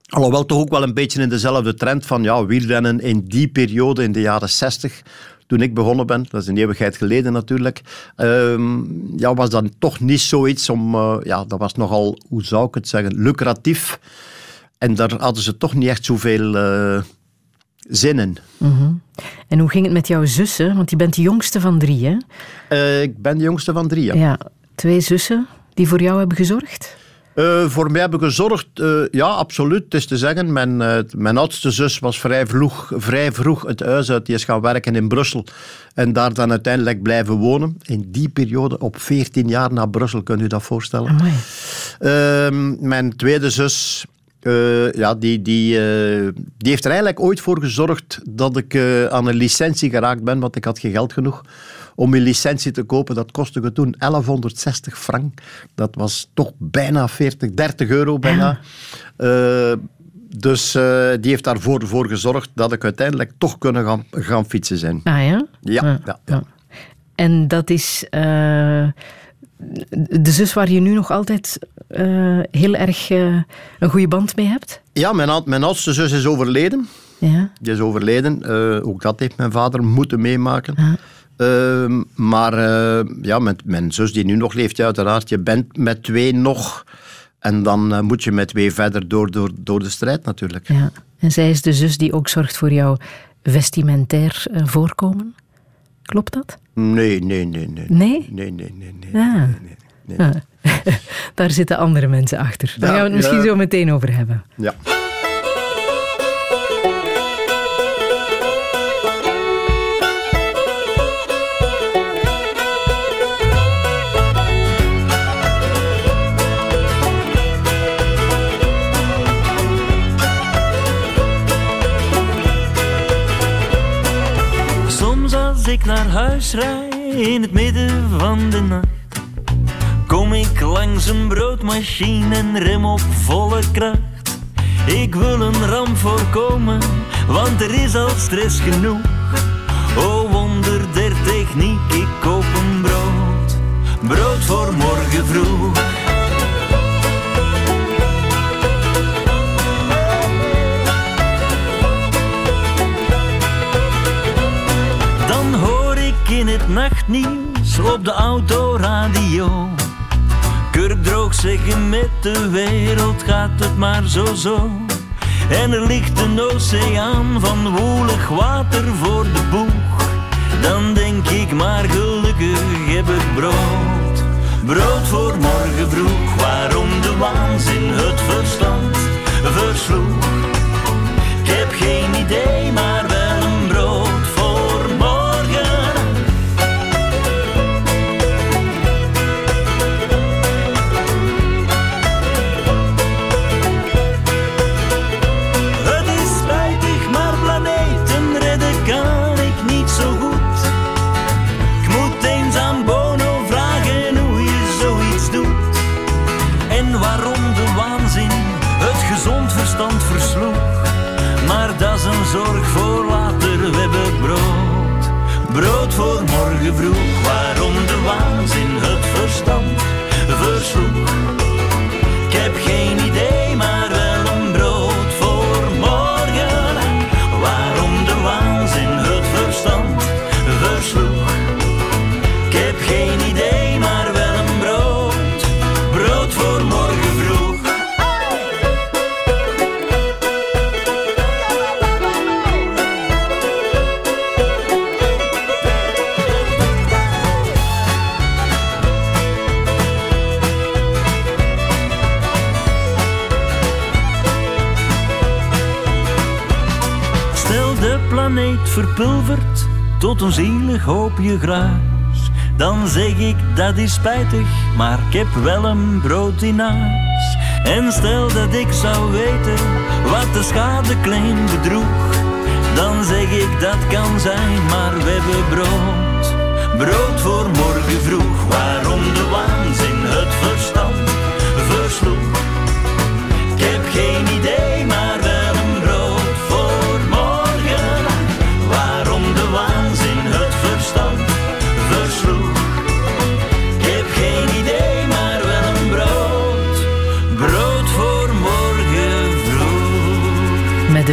Alhoewel toch ook wel een beetje in dezelfde trend van ja, wielrennen in die periode, in de jaren 60, toen ik begonnen ben, dat is een eeuwigheid geleden natuurlijk, ehm, ja, was dan toch niet zoiets om, eh, ja, dat was nogal, hoe zou ik het zeggen, lucratief. En daar hadden ze toch niet echt zoveel eh zin in.
En hoe ging het met jouw zussen? Want je bent de jongste van drie, hè?
Eh, ik ben de jongste van drie, ja.
Ja, twee zussen. die voor jou hebben gezorgd?
Uh, voor mij hebben gezorgd, uh, ja, absoluut. Het is te zeggen, mijn, uh, mijn oudste zus was vrij vroeg, vrij vroeg het huis uit. Die is gaan werken in Brussel en daar dan uiteindelijk blijven wonen. In die periode, op 14 jaar naar Brussel, kunt u dat voorstellen. Ehm, mijn tweede zus, ja, die, die, die heeft er eigenlijk ooit voor gezorgd dat ik aan een licentie geraakt ben, want ik had geen geld genoeg om een licentie te kopen. Dat kostte toen 1160 frank. Dat was toch bijna 40, 30 euro bijna. Uh, dus uh, die heeft daarvoor voor gezorgd dat ik uiteindelijk toch kunnen gaan, gaan fietsen zijn.
Ah ja?
Ja. ja, ja.
En dat is uh, de zus waar je nu nog altijd heel erg een goede band mee hebt?
Ja, mijn, mijn oudste zus is overleden.
Ja.
Die is overleden. ook dat heeft mijn vader moeten meemaken. Ja. Ehm, maar uh, ja, met mijn zus die nu nog leeft, ja, uiteraard. Je bent met twee nog. En dan uh, moet je met twee verder door, door, door de strijd natuurlijk.
Ja. En zij is de zus die ook zorgt voor jouw vestimentair uh, voorkomen? Klopt dat?
Nee, nee, nee. Nee?
Nee,
nee, nee. nee, nee,
ah.
nee, nee, nee.
Ah. <laughs> Daar zitten andere mensen achter. Daar gaan we het misschien zo meteen over hebben.
Ja.
Huis rij in het midden van de nacht, kom ik langs een broodmachine en rem op volle kracht. Ik wil een ramp voorkomen, want er is al stress genoeg. O wonder der techniek, ik koop een brood, brood voor morgen vroeg. Nachtnieuws op de autoradio. Kurkdroog zeggen met de wereld gaat het maar zo zo. En er ligt een oceaan van woelig water voor de boeg. Dan denk ik maar gelukkig heb ik brood. Brood voor morgen vroeg, waarom de waanzin het verstand versloeg. Ik heb geen idee, zorg voor later, we hebben brood. Brood voor morgen vroeg, waarom de waanzin het verstand versloeg. Verpulverd tot een zielig hoopje gruis. Dan zeg ik dat is spijtig, maar ik heb wel een brood in huis. En stel dat ik zou weten wat de schadeclaim bedroeg, dan zeg ik dat kan zijn, maar we hebben brood. Brood voor morgen vroeg, waarom de waanzin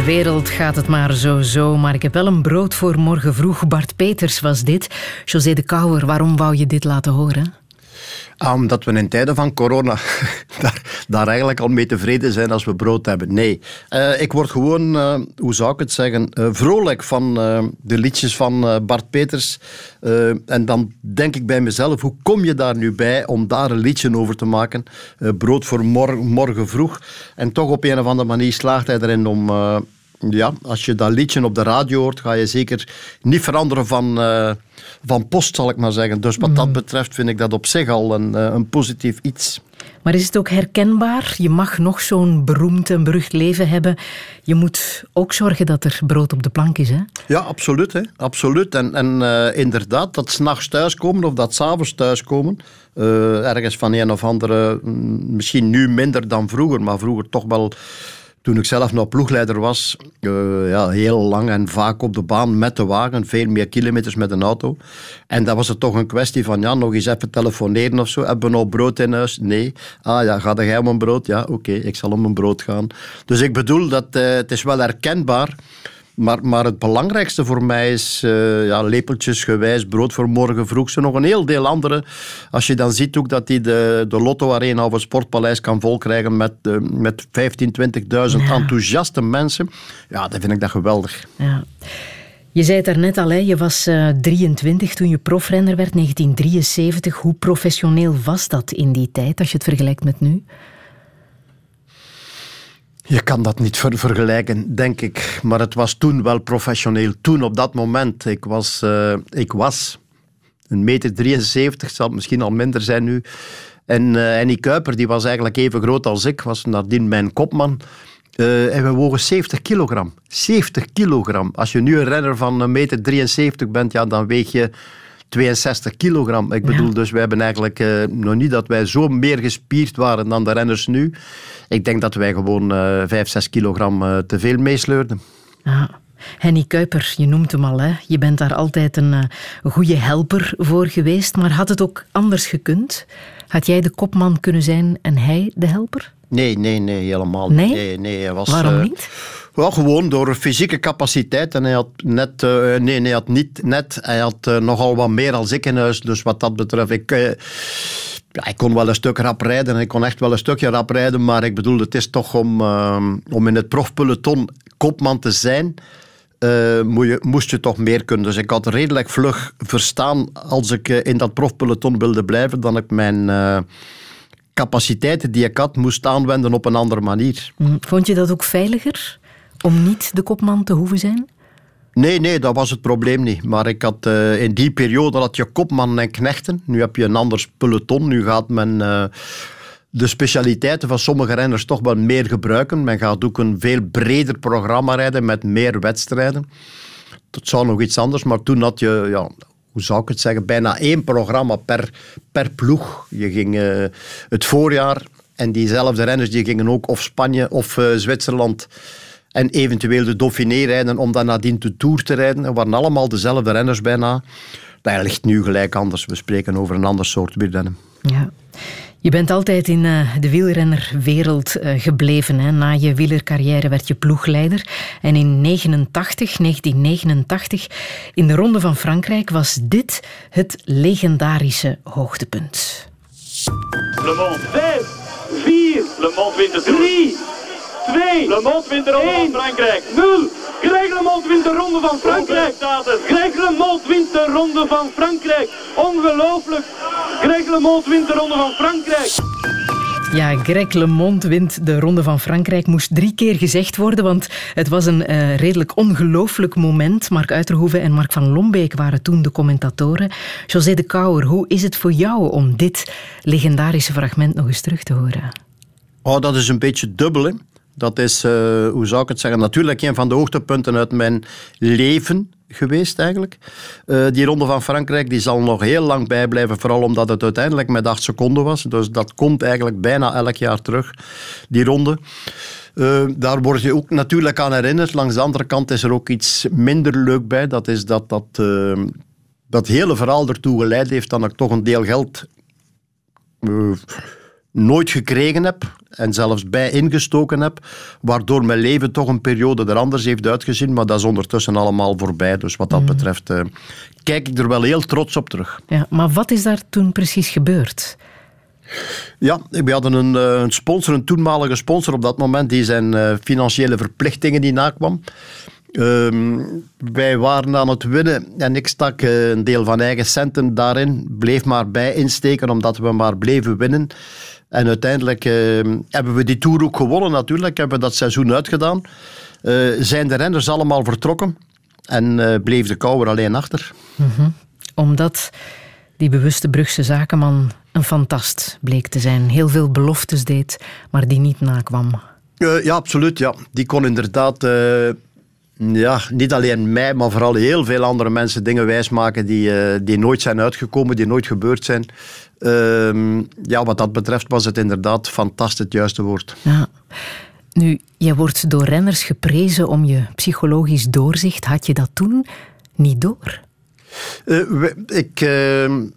wereld gaat het maar zo zo, maar ik heb wel een brood voor morgen vroeg. Bart Peters was dit. José de Kouwer, waarom wou je dit laten horen?
Ah, Omdat we in tijden van corona <laughs> daar, daar eigenlijk al mee tevreden zijn als we brood hebben. Nee, Eh, ik word gewoon, eh, hoe zou ik het zeggen, eh, vrolijk van de liedjes van Bart Peters. En dan denk ik bij mezelf, hoe kom je daar nu bij om daar een liedje over te maken? Brood voor mor- morgen vroeg. En toch op een of andere manier slaagt hij erin om... ja, als je dat liedje op de radio hoort, ga je zeker niet veranderen van, eh, van post, zal ik maar zeggen. Dus wat dat betreft vind ik dat op zich al een, eh, een positief iets.
Maar is het ook herkenbaar? Je mag nog zo'n beroemd en berucht leven hebben. Je moet ook zorgen dat er brood op de plank is, hè?
Ja, absoluut. Hè? absoluut. En, en eh, inderdaad, dat s'nachts thuiskomen of dat s'avonds thuiskomen, ergens van een of andere, mm, misschien nu minder dan vroeger, maar vroeger toch wel, toen ik zelf nog ploegleider was, eh, ja, heel lang en vaak op de baan met de wagen, veel meer kilometers met een auto. En dan was het toch een kwestie van, ja, nog eens even telefoneren of zo. Hebben we nog brood in huis? Nee. Ah ja, ga jij om een brood? Ja, oké, ik zal om een brood gaan. Dus ik bedoel, dat eh, het is wel herkenbaar. Maar, maar het belangrijkste voor mij is eh ja, lepeltjesgewijs, brood voor morgen vroeg. Zo nog een heel deel andere. Als je dan ziet ook dat hij de, de Lotto Arena of het Sportpaleis kan volkrijgen met, eh, met 15, 20.000 enthousiaste mensen. Ja, dan vind ik dat geweldig.
Ja. Je zei het daarnet al, hè, je was eh, 23 toen je profrenner werd, 1973. Hoe professioneel was dat in die tijd, als je het vergelijkt met nu?
Je kan dat niet ver- vergelijken, denk ik. Maar het was toen wel professioneel. Toen, op dat moment. Ik was, eh, ik was een meter 73, zal het misschien al minder zijn nu. En eh Annie Kuiper, die was eigenlijk even groot als ik, was nadien mijn kopman. Eh, en we wogen 70 kilogram. 70 kilogram. Als je nu een renner van een meter 73 bent, ja, dan weeg je 62 kilogram. Ik bedoel, dus wij hebben eigenlijk eh, nog niet dat wij zo meer gespierd waren dan de renners nu. Ik denk dat wij gewoon eh 5, 6 kilogram eh, te veel meesleurden.
Ja. Henny Kuiper, je noemt hem al, hè? je bent daar altijd een goede helper voor geweest, maar had het ook anders gekund? Had jij de kopman kunnen zijn en hij de helper?
Nee, nee, nee, helemaal
Nee?
niet. Nee, nee, hij was,
Waarom
eh,
niet?
Wel, gewoon door fysieke capaciteit. En hij had net, eh, nee, nee, hij had niet net, hij had eh, nogal wat meer als ik in huis. Dus wat dat betreft, ik, ja, ik kon wel een stuk rap rijden. en Ik kon echt wel een stukje rap rijden. Maar ik bedoel, het is toch om, om in het profpeloton kopman te zijn. je, moest je toch meer kunnen. Dus ik had redelijk vlug verstaan als ik in dat profpeloton wilde blijven, dan ik mijn capaciteiten die ik had moest aanwenden op een andere manier.
Hm, Vond je dat ook veiliger om niet de kopman te hoeven zijn?
Nee, nee, dat was het probleem niet. Maar ik had, eh, in die periode had je kopman en knechten. Nu heb je een ander peloton. Nu gaat men eh, de specialiteiten van sommige renners toch wel meer gebruiken. Men gaat ook een veel breder programma rijden met meer wedstrijden. Dat zou nog iets anders, maar toen had je, ja, hoe zou ik het zeggen, bijna één programma per, per ploeg. Je ging eh, het voorjaar en diezelfde renners die gingen ook of Spanje of eh, Zwitserland en eventueel de Dauphiné rijden om dan nadien de Tour te rijden. Het waren allemaal dezelfde renners bijna. Dat ligt nu gelijk anders. We spreken over een ander soort wielrennen.
Ja. Je bent altijd in eh, de wielrennerwereld eh, gebleven. Hè. Na je wielercarrière werd je ploegleider. En in 89, 1989, in de Ronde van Frankrijk, was dit het legendarische hoogtepunt.
Le Mans 5, 4, Le Mans wint de 3, 2, Le Mans wint de Ronde van Frankrijk, 0. Greg LeMond wint de Ronde van Frankrijk. Greg LeMond wint de Ronde van Frankrijk. Ongelooflijk. Greg LeMond wint de Ronde van Frankrijk.
Ja, Greg LeMond wint de Ronde van Frankrijk. Moest drie keer gezegd worden, want het was een eh, redelijk ongelooflijk moment. Mark Uiterhoeven en Mark van Lombeek waren toen de commentatoren. José de Kouwer, hoe is het voor jou om dit legendarische fragment nog eens terug te horen?
Oh, dat is een beetje dubbel. Hè. Dat is, eh, hoe zou ik het zeggen, natuurlijk een van de hoogtepunten uit mijn leven geweest eigenlijk. Eh, die ronde van Frankrijk die zal nog heel lang bijblijven, vooral omdat het uiteindelijk met acht seconden was. Dus dat komt eigenlijk bijna elk jaar terug, die ronde. Eh, daar word je ook natuurlijk aan herinnerd. Langs de andere kant is er ook iets minder leuk bij. Dat is dat dat, dat hele verhaal ertoe geleid heeft dat ik toch een deel geld nooit gekregen heb en zelfs bij ingestoken heb, waardoor mijn leven toch een periode er anders heeft uitgezien, maar dat is ondertussen allemaal voorbij. Dus wat dat betreft eh, kijk ik er wel heel trots op terug.
Ja, maar wat is daar toen precies gebeurd?
Ja, we hadden een, eh, een sponsor, een toenmalige sponsor op dat moment, die zijn eh, financiële verplichtingen die nakwam. Ehm, wij waren aan het winnen en ik stak een deel van eigen centen daarin, bleef maar bij insteken omdat we maar bleven winnen. En uiteindelijk ehm, hebben we die Tour ook gewonnen natuurlijk, hebben we dat seizoen uitgedaan. Eh, zijn de renners allemaal vertrokken en eh, bleef de kouwer alleen achter.
Omdat die bewuste Brugse zakenman een fantast bleek te zijn. Heel veel beloftes deed, maar die niet nakwam.
Eh, ja, absoluut. Ja. Die kon inderdaad ja, niet alleen mij, maar vooral heel veel andere mensen dingen wijsmaken die, eh, die nooit zijn uitgekomen, die nooit gebeurd zijn. Ehm, ja, wat dat betreft was het inderdaad fantastisch het juiste woord.
Ja. Nu, jij wordt door renners geprezen om je psychologisch doorzicht. Had je dat toen niet door?
Eh, ik, eh, hoe-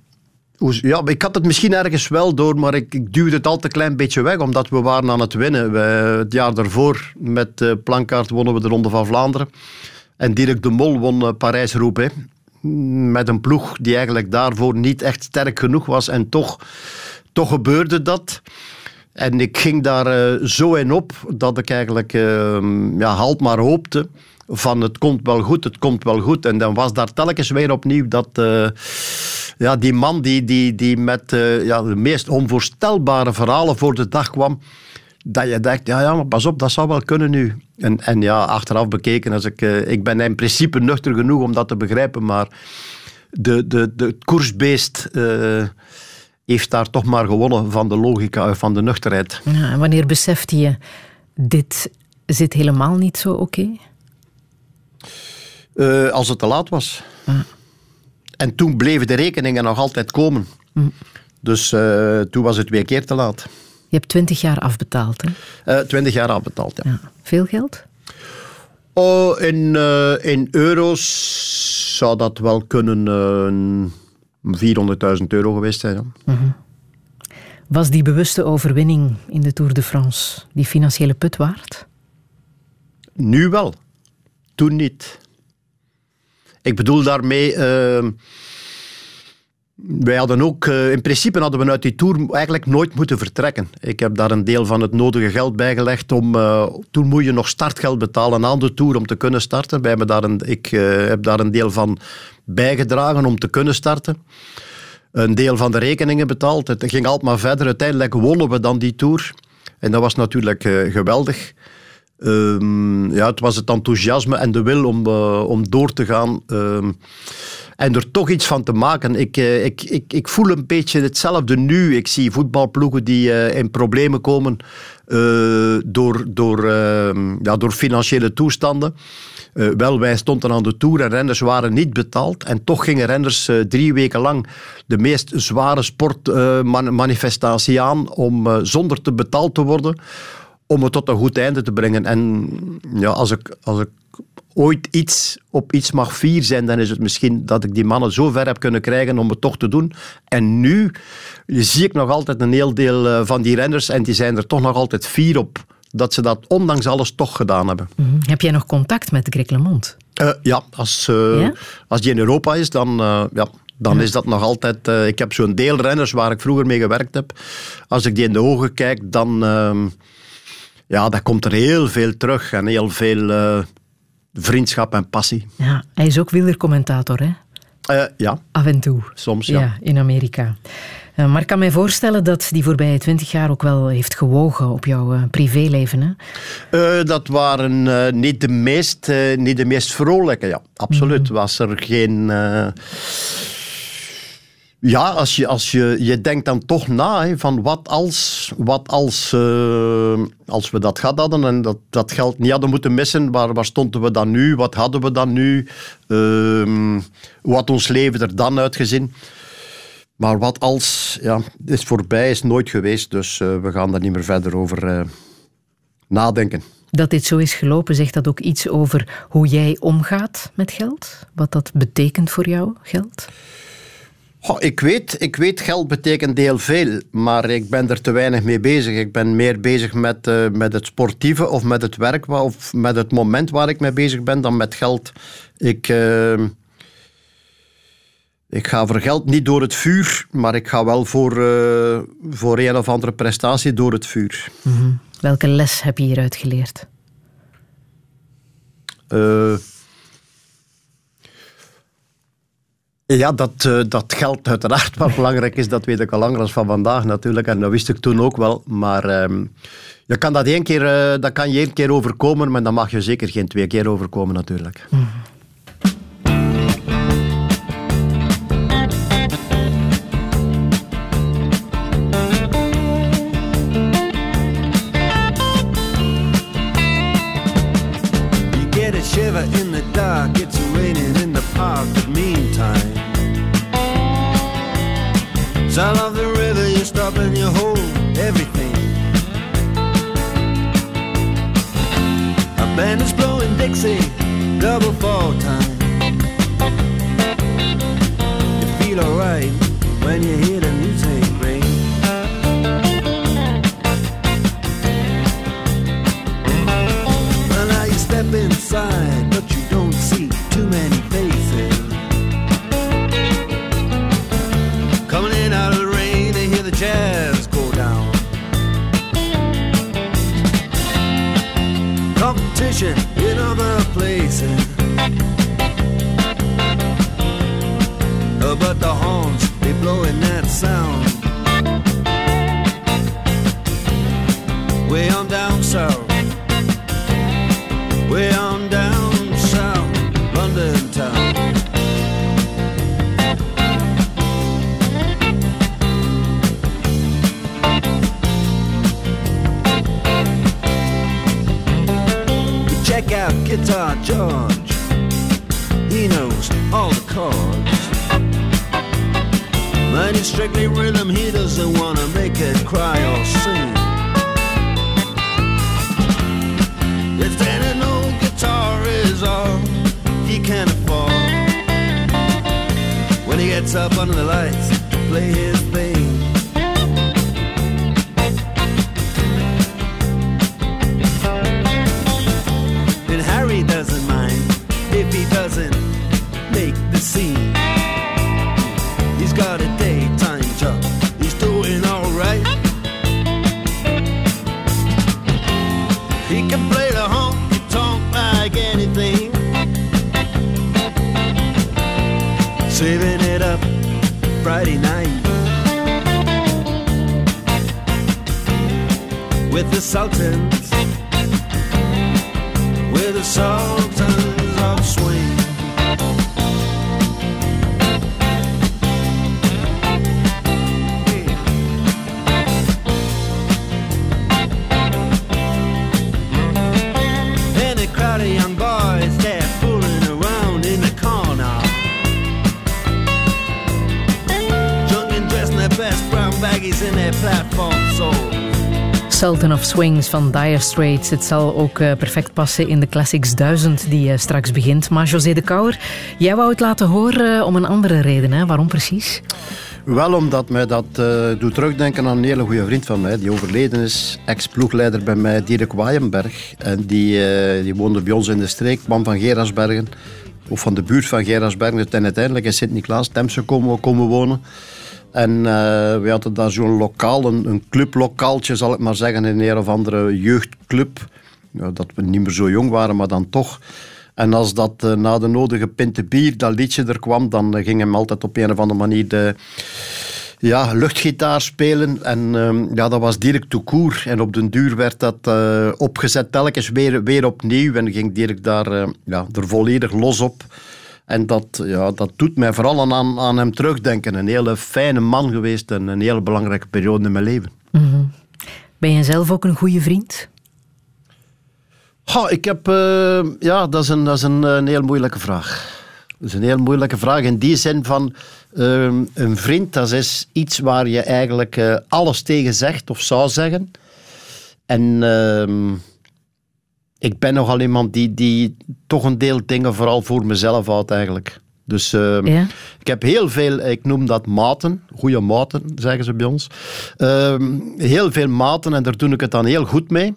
ja, ik had het misschien ergens wel door, maar ik, ik duwde het altijd een klein beetje weg, omdat we waren aan het winnen. We, het jaar daarvoor met uh, Plankaart wonnen we de Ronde van Vlaanderen. En Dirk de Mol won uh, Parijs-Roubaix. Met een ploeg die eigenlijk daarvoor niet echt sterk genoeg was. En toch, toch gebeurde dat. En ik ging daar uh, zo in op dat ik eigenlijk uh, ja, halt maar hoopte van het komt wel goed, het komt wel goed. En dan was daar telkens weer opnieuw dat uh, ja, die man die, die, die met uh, ja, de meest onvoorstelbare verhalen voor de dag kwam, dat je dacht, ja, ja, maar pas op, dat zou wel kunnen nu. En, en ja, achteraf bekeken, als ik, uh, ik ben in principe nuchter genoeg om dat te begrijpen, maar de, de, de, koersbeest heeft daar toch maar gewonnen van de logica, van de nuchterheid.
Ja, en wanneer besefte je, dit zit helemaal niet zo oké?
Uh, als het te laat was. En toen bleven de rekeningen nog altijd komen. Mm. Dus uh, toen was het weer keer te laat.
Je hebt twintig jaar afbetaald, hè?
Uh, twintig jaar afbetaald, ja. ja.
Veel geld?
Oh, in, in euro's zou dat wel kunnen 400.000 euro geweest zijn. Ja.
Mm -hmm. Was die bewuste overwinning in de Tour de France die financiële put waard?
Nu wel. Toen niet. Ik bedoel daarmee. Uh, wij hadden ook. Uh, in principe hadden we uit die tour eigenlijk nooit moeten vertrekken. Ik heb daar een deel van het nodige geld bij gelegd. Om, uh, toen moet je nog startgeld betalen aan de tour om te kunnen starten. Wij hebben daar een, ik uh, heb daar een deel van bijgedragen om te kunnen starten. Een deel van de rekeningen betaald. Het ging altijd maar verder. Uiteindelijk wonnen we dan die tour. En dat was natuurlijk geweldig. Um, ja, het was het enthousiasme en de wil om, uh, om door te gaan um, en er toch iets van te maken. Ik, uh, ik, ik, ik voel een beetje hetzelfde nu. Ik zie voetbalploegen die uh, in problemen komen door, door, ja, door financiële toestanden. wel, wij stonden aan de tour en renners waren niet betaald. En toch gingen renners drie weken lang de meest zware sportmanifestatie aan om zonder te betaald te worden om het tot een goed einde te brengen. En ja, als ik, als ik ooit iets op iets mag fier zijn, dan is het misschien dat ik die mannen zo ver heb kunnen krijgen om het toch te doen. En nu zie ik nog altijd een heel deel van die renners en die zijn er toch nog altijd fier op dat ze dat ondanks alles toch gedaan hebben.
Mm -hmm. Heb jij nog contact met Greg LeMond?
Uh, ja, als, uh, ja, als die in Europa is, dan... Uh, ja, dan is dat nog altijd... Uh, ik heb zo'n deel renners waar ik vroeger mee gewerkt heb. Als ik die in de ogen kijk, dan... Uh, ja, daar komt er heel veel terug en heel veel uh, vriendschap en passie.
Ja, hij is ook wielercommentator, hè?
Uh, ja.
Af en toe.
Soms, ja.
ja in Amerika. Uh, maar ik kan mij voorstellen dat die voorbije twintig jaar ook wel heeft gewogen op jouw privéleven, hè?
dat waren niet, de meest, niet de meest vrolijke, ja. Absoluut. Mm. Was er geen... Ja, als je, als je, je denkt dan toch na hè, van wat als, wat als, uh, als we dat gehad hadden en dat, dat geld niet hadden moeten missen, waar, waar stonden we dan nu, wat hadden we dan nu, uh, hoe had ons leven er dan uitgezien. Maar wat als, ja, is voorbij, is nooit geweest, dus uh, we gaan daar niet meer verder over nadenken.
Dat dit zo is gelopen, zegt dat ook iets over hoe jij omgaat met geld? Wat dat betekent voor jou, geld?
Oh, ik, weet, ik weet, geld betekent heel veel, maar ik ben er te weinig mee bezig. Ik ben meer bezig met, uh, met het sportieve of met het werk of met het moment waar ik mee bezig ben dan met geld. Ik, uh, Ik ga voor geld niet door het vuur, maar ik ga wel voor, eh, voor een of andere prestatie door het vuur.
Welke les heb je hieruit geleerd?
Eh, ja, dat, eh, dat geld uiteraard wat belangrijk is, dat weet ik al langer als van vandaag natuurlijk. En dat wist ik toen ook wel. Maar ehm, je kan dat, één keer, eh, dat kan je één keer overkomen, maar dan mag je zeker geen twee keer overkomen natuurlijk.
You Sound but the horns, they blowing that sound. Way on down south.
Swings van Dire Straits. Het zal ook eh, perfect passen in de Classics 1000 die eh, straks begint. Maar José de Kouwer, jij wou het laten horen eh, om een andere reden. Hè? Waarom precies?
Wel omdat mij dat eh, doet terugdenken aan een hele goede vriend van mij, die overleden is, ex-ploegleider bij mij, Dirk Waaienberg. En die, die woonde bij ons in de streek, kwam van Gerasbergen, of van de buurt van Gerasbergen. En uiteindelijk in Sint-Niklaas, Temse komen, komen wonen. En eh, we hadden daar zo'n lokaal, een, een clublokaaltje zal ik maar zeggen, in een of andere jeugdclub. Ja, dat we niet meer zo jong waren, maar dan toch. En als dat eh, na de nodige pinte bier, dat liedje er kwam, dan eh, ging hem altijd op een of andere manier de ja, luchtgitaar spelen. En ehm, ja, dat was Dirk Toekoer. En op den duur werd dat opgezet telkens weer, weer opnieuw. En ging Dirk daar ja, er volledig los op. En dat, ja, dat doet mij vooral aan, aan hem terugdenken. Een hele fijne man geweest en een hele belangrijke periode in mijn leven.
Ben je zelf ook een goede vriend?
Goh, ik heb... eh, ja, dat is, een, dat is een, een heel moeilijke vraag. Dat is een heel moeilijke vraag in die zin van... ehm, een vriend, dat is iets waar je eigenlijk eh, alles tegen zegt of zou zeggen. En ehm, ik ben nogal iemand die, die toch een deel dingen vooral voor mezelf houdt eigenlijk. Dus ehm,
Ja.
ik heb heel veel, ik noem dat maten, goede maten zeggen ze bij ons. Ehm, heel veel maten en daar doe ik het dan heel goed mee.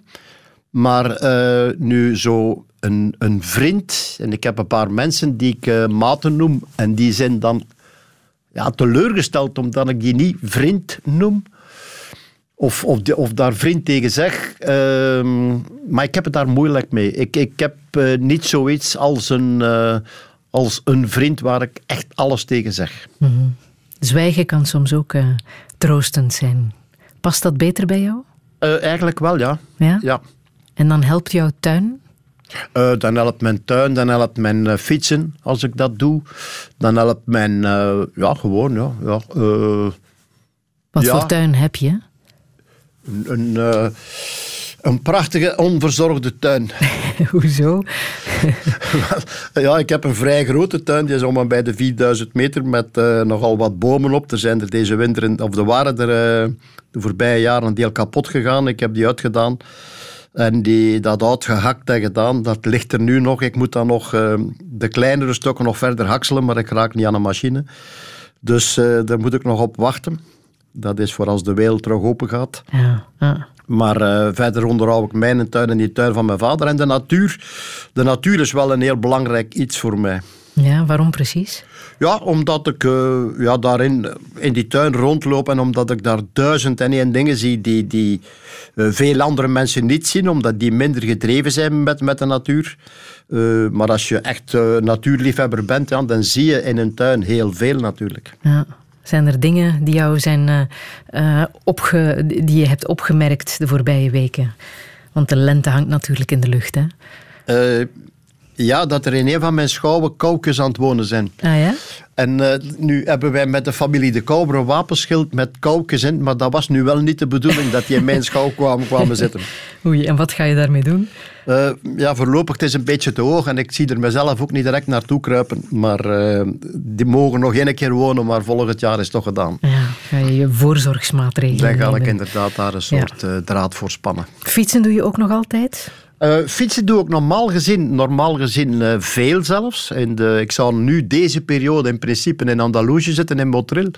Maar eh, nu zo een, een vriend, en ik heb een paar mensen die ik eh, maten noem, en die zijn dan ja, teleurgesteld omdat ik die niet vriend noem. Of, of, of daar vriend tegen zeg. Ehm, maar ik heb het daar moeilijk mee. Ik, ik heb eh, niet zoiets als een, eh, als een vriend waar ik echt alles tegen zeg.
Zwijgen kan soms ook eh, troostend zijn. Past dat beter bij jou?
Eigenlijk wel, ja.
Ja?
ja.
En dan helpt jouw tuin?
Dan helpt mijn tuin, dan helpt mijn fietsen als ik dat doe. Dan helpt mijn, ja, gewoon, ja. ja
Wat
Ja.
voor tuin heb je?
Een, een, eh, een prachtige, onverzorgde tuin. <laughs>
Hoezo? <laughs>
ja, ik heb een vrij grote tuin, die is om en bij de 4000 meter, met eh, nogal wat bomen op. Er zijn er deze winter, in- of er waren er eh, de voorbije jaren een deel kapot gegaan. Ik heb die uitgedaan. En die, dat uitgehakt en gedaan, dat ligt er nu nog. Ik moet dan nog de kleinere stukken nog verder hakselen, maar ik raak niet aan een machine. Dus daar moet ik nog op wachten. Dat is voor als de wereld terug open gaat.
Ja, ja.
Maar eh, verder onderhoud ik mijn tuin en die tuin van mijn vader. En de natuur, de natuur is wel een heel belangrijk iets voor mij.
ja waarom precies?
Ja, omdat ik eh, ja, daarin eh, in die tuin rondloop en omdat ik daar duizend en één dingen zie die, die veel andere mensen niet zien, omdat die minder gedreven zijn met, met de natuur. Maar als je echt natuurliefhebber bent, ja, dan zie je in een tuin heel veel natuurlijk.
Ja. Zijn er dingen die jou zijn eh, eh, opge, die je hebt opgemerkt de voorbije weken? Want de lente hangt natuurlijk in de lucht, hè?
Eh, ja, dat er in een van mijn schouwen koukjes aan het wonen zijn.
Ah ja?
En eh, nu hebben wij met de familie De Kouwer een wapenschild met koukjes in, maar dat was nu wel niet de bedoeling dat die in mijn schouw kwamen, kwamen zitten. <laughs>
Oei, en wat ga je daarmee doen?
Eh, ja, voorlopig het is een beetje te hoog en ik zie er mezelf ook niet direct naartoe kruipen. Maar eh, die mogen nog één keer wonen, maar volgend jaar is het toch gedaan.
Ja, ga je je voorzorgsmaatregelen
Dan ga ik
nemen.
inderdaad daar een soort draad voor spannen.
Fietsen doe je ook nog altijd?
Eh, fietsen doe ik normaal gezien, normaal gezien eh, veel zelfs. De, ik zou nu deze periode in principe in Andalusië zitten, in Motril,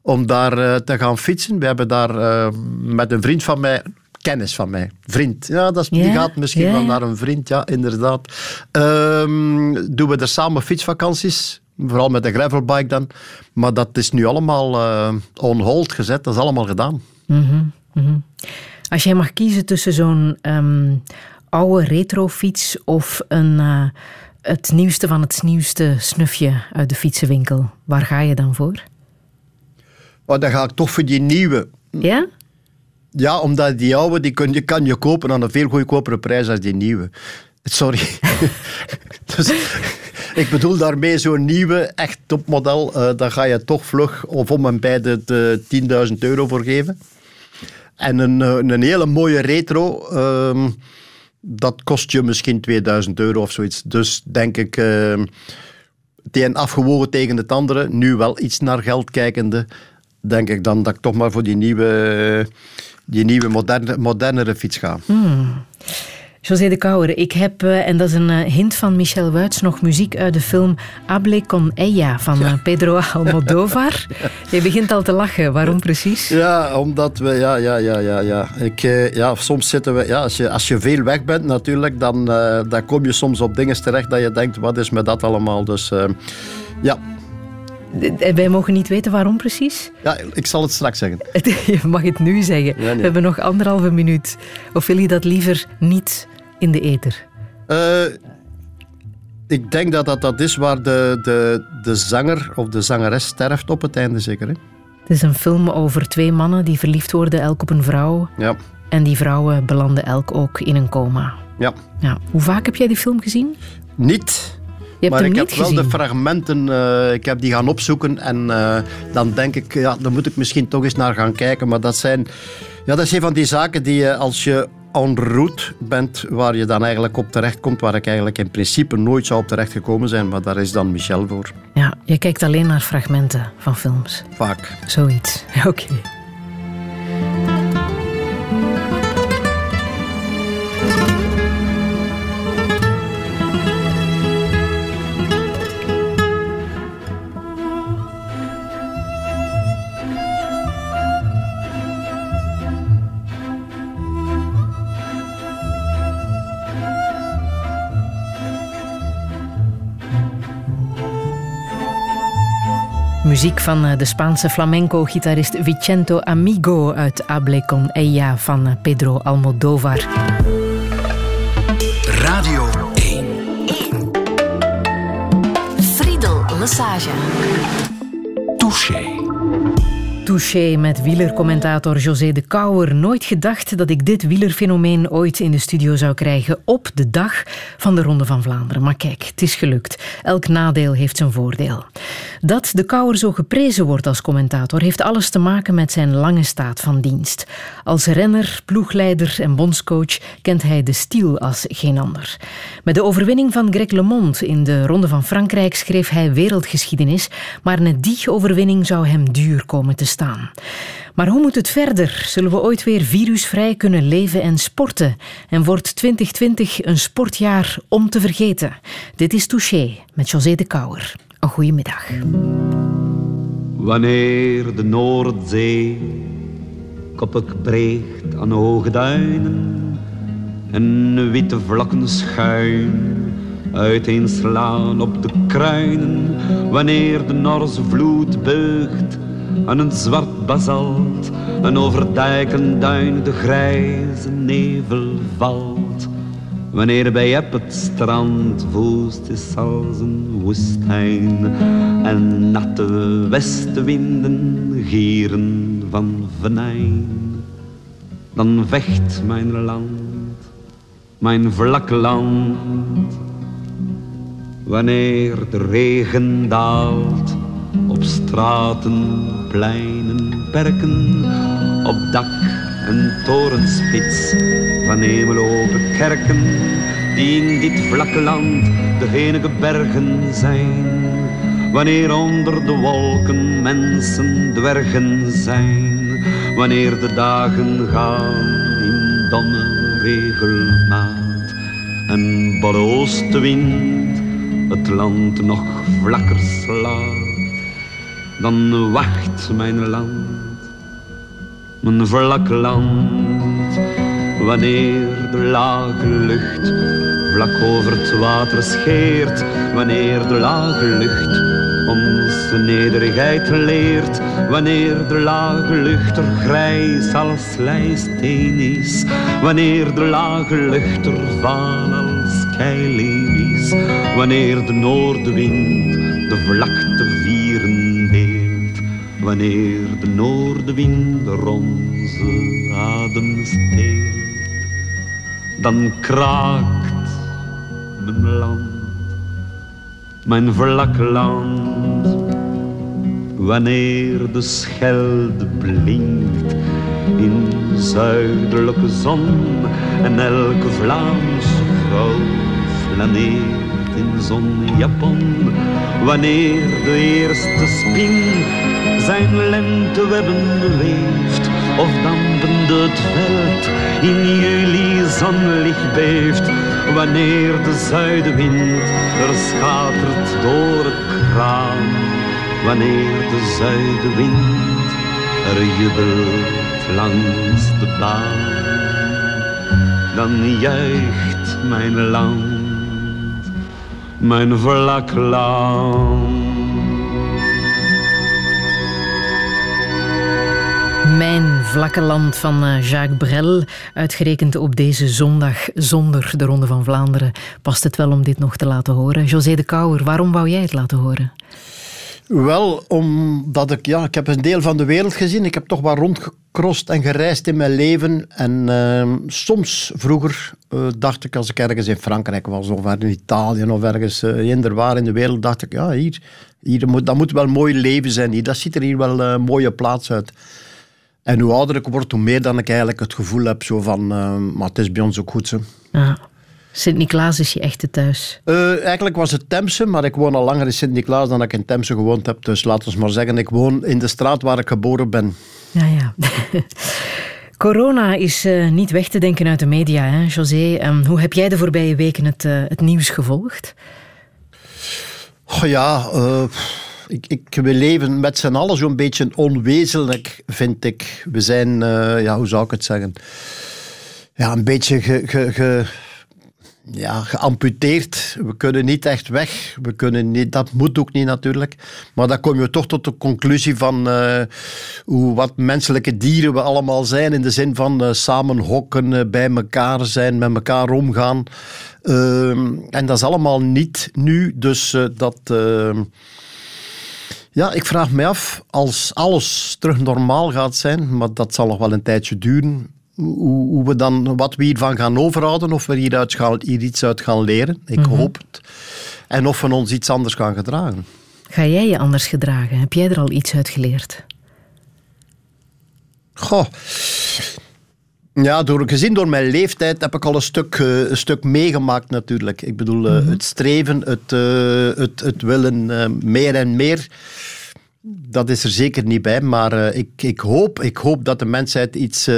om daar eh, te gaan fietsen. We hebben daar met een vriend van mij, kennis van mij, vriend. Ja, dat is, die gaat misschien
ja,
wel naar een vriend, ja, inderdaad. Ehm, doen we er samen fietsvakanties. Vooral met de gravelbike dan. Maar dat is nu allemaal on hold gezet. Dat is allemaal gedaan.
Als jij mag kiezen tussen zo'n ehm, oude retrofiets of een, eh, het nieuwste van het nieuwste snufje uit de fietsenwinkel, waar ga je dan voor?
Maar dan ga ik toch voor die nieuwe.
Ja?
Ja, omdat die oude die kun je, kan je kopen aan een veel goedkopere prijs dan die nieuwe. Sorry. <laughs> dus, ik bedoel daarmee zo'n nieuwe, echt topmodel, eh daar ga je toch vlug of om en bij de, de 10.000 euro voor geven. En een, eh, een hele mooie retro, ehm, dat kost je misschien 2000 euro of zoiets. Dus denk ik, ehm, het een afgewogen tegen het andere, nu wel iets naar geld kijkende, denk ik dan dat ik toch maar voor die nieuwe, die nieuwe moderne, modernere fiets ga.
José de Kouwer, ik heb, eh, en dat is een eh, hint van Michel Wuits, nog muziek uit de film Hable con ella van eh, Pedro Almodovar. <laughs> Je begint al te lachen, waarom precies?
Ja, omdat we, ja, ja, ja, ja, ja. Ik, ja soms zitten we, ja, als je, als je veel weg bent natuurlijk, dan, dan kom je soms op dingen terecht dat je denkt, wat is met dat allemaal? Dus eh, ja.
Wij mogen niet weten waarom precies.
ja, ik zal het straks zeggen. <laughs>
Je mag het nu zeggen.
nee.
We hebben nog anderhalve minuut. Of wil je dat liever niet in de ether?
Eh, ik denk dat dat, dat is waar de, de, de zanger of de zangeres sterft op het einde zeker. Hè?
Het is een film over twee mannen die verliefd worden, elk op een vrouw.
Ja,
En die vrouwen belanden elk ook in een coma.
ja.
Ja. Hoe vaak heb jij die film gezien?
Niet.
Je hebt
maar ik heb wel de fragmenten, eh, ik heb die gaan opzoeken en eh, dan denk ik, ja, daar moet ik misschien toch eens naar gaan kijken. Maar dat zijn, ja, dat is een van die zaken die je als je en route bent, waar je dan eigenlijk op terecht komt, waar ik eigenlijk in principe nooit zou op terecht gekomen zijn, maar daar is dan Michel voor,
Ja, je kijkt alleen naar fragmenten van films.
vaak.
Zoiets. <laughs> Oké. Muziek van eh, de Spaanse flamenco-gitarist Vicento Amigo uit Hable con ella van eh, Pedro Almodovar.
Radio 1.
Friedel Massage.
Touché.
Touché met wielercommentator José de Kouwer. Nooit gedacht dat ik dit wielerfenomeen ooit in de studio zou krijgen op de dag van de Ronde van Vlaanderen. Maar kijk, het is gelukt. Elk nadeel heeft zijn voordeel. Dat de Kouwer zo geprezen wordt als commentator heeft alles te maken met zijn lange staat van dienst. Als renner, ploegleider en bondscoach kent hij de stiel als geen ander. Met de overwinning van Greg LeMond in de Ronde van Frankrijk schreef hij wereldgeschiedenis, maar net die overwinning zou hem duur komen te staan. Maar hoe moet het verder? Zullen we ooit weer virusvrij kunnen leven en sporten? En wordt 2020 een sportjaar om te vergeten? Dit is Touché met José de Kouwer. Een goede middag.
Wanneer de Noordzee koppig breekt aan hoge duinen en witte vlakken schuin uiteenslaan op de kruinen, wanneer de Norse vloed beugt aan een zwart basalt en over dijken duin de grijze nevel valt. Wanneer bij het strand woest is als een woestijn en natte westenwinden gieren van venijn, dan vecht mijn land, mijn vlak land. Wanneer de regen daalt op straten, pleinen, perken, op dak en torenspits van hemelope kerken, die in dit vlakke land de enige bergen zijn. Wanneer onder de wolken mensen dwergen zijn, wanneer de dagen gaan in domme regelmaat en barre oostenwind het land nog vlakker slaat dan wacht mijn land, mijn vlak land. Wanneer de lage lucht vlak over het water scheert, wanneer de lage lucht onze nederigheid leert, wanneer de lage lucht er grijs als slijsteen is, wanneer de lage lucht er vaal als keilelies, wanneer de noordenwind de vlakte wanneer de noordenwind onze adem steelt, dan kraakt mijn land, mijn vlak land, wanneer de schelde blinkt in zuidelijke zon en elke Vlaamse vrouw flaneert in zonjapon. Wanneer de eerste spin zijn lentewebben weeft, of dampende het veld in juli zonlicht beeft. Wanneer de zuidenwind er schatert door het kraan. Wanneer de zuidenwind er jubelt langs de baan. Dan juicht mijn land mijn land.
Mijn vlakke land van eh, Jacques Brel, uitgerekend op deze zondag zonder de Ronde van Vlaanderen, past het wel om dit nog te laten horen. José de Kouwer, waarom wou jij het laten horen?
Wel, omdat ik, ja, ik heb een deel van de wereld gezien. Ik heb toch wat rondgekrost en gereisd in mijn leven. En uh, soms, vroeger, uh, dacht ik, als ik ergens in Frankrijk was, of in Italië, of ergens uh, eender waar in de wereld, dacht ik, ja, hier, hier moet, dat moet wel mooi leven zijn. Hier, dat ziet er hier wel een mooie plaats uit. En hoe ouder ik word, hoe meer dan ik eigenlijk het gevoel heb zo van, maar het is bij ons ook goed zo.
Ja. Sint-Niklaas is je echte thuis?
Uh, eigenlijk was het Temse, maar ik woon al langer in Sint-Niklaas dan ik in Temse gewoond heb. Dus laten we maar zeggen, ik woon in de straat waar ik geboren ben.
Ja, ja. <laughs> Corona is uh, niet weg te denken uit de media, hè, José. Um, hoe heb jij de voorbije weken het, uh, het nieuws gevolgd?
Oh ja, ik, ik, we leven met z'n allen zo'n beetje onwezenlijk, vind ik. We zijn, ja, hoe zou ik het zeggen? Ja, een beetje ge, ge, ge ja, geamputeerd. We kunnen niet echt weg. We kunnen niet, dat moet ook niet natuurlijk. Maar dan kom je toch tot de conclusie van uh, hoe, wat menselijke dieren we allemaal zijn. In de zin van uh, samen hokken, uh, bij elkaar zijn, met elkaar omgaan. Ehm, en dat is allemaal niet nu. Dus dat... ehm, ja, ik vraag me af, als alles terug normaal gaat zijn, maar dat zal nog wel een tijdje duren, hoe, hoe we dan, wat we hiervan gaan overhouden, of we hieruit gaan, hier iets uit gaan leren. Ik
Mhm.
hoop het. En of we ons iets anders gaan gedragen.
Ga jij je anders gedragen? Heb jij er al iets uit geleerd?
Goh. Ja, door, gezien door mijn leeftijd heb ik al een stuk, eh, een stuk meegemaakt natuurlijk. Ik bedoel, eh, het streven, het, eh, het, het willen meer en meer, dat is er zeker niet bij. Maar ik, ik, hoop, ik hoop dat de mensheid iets,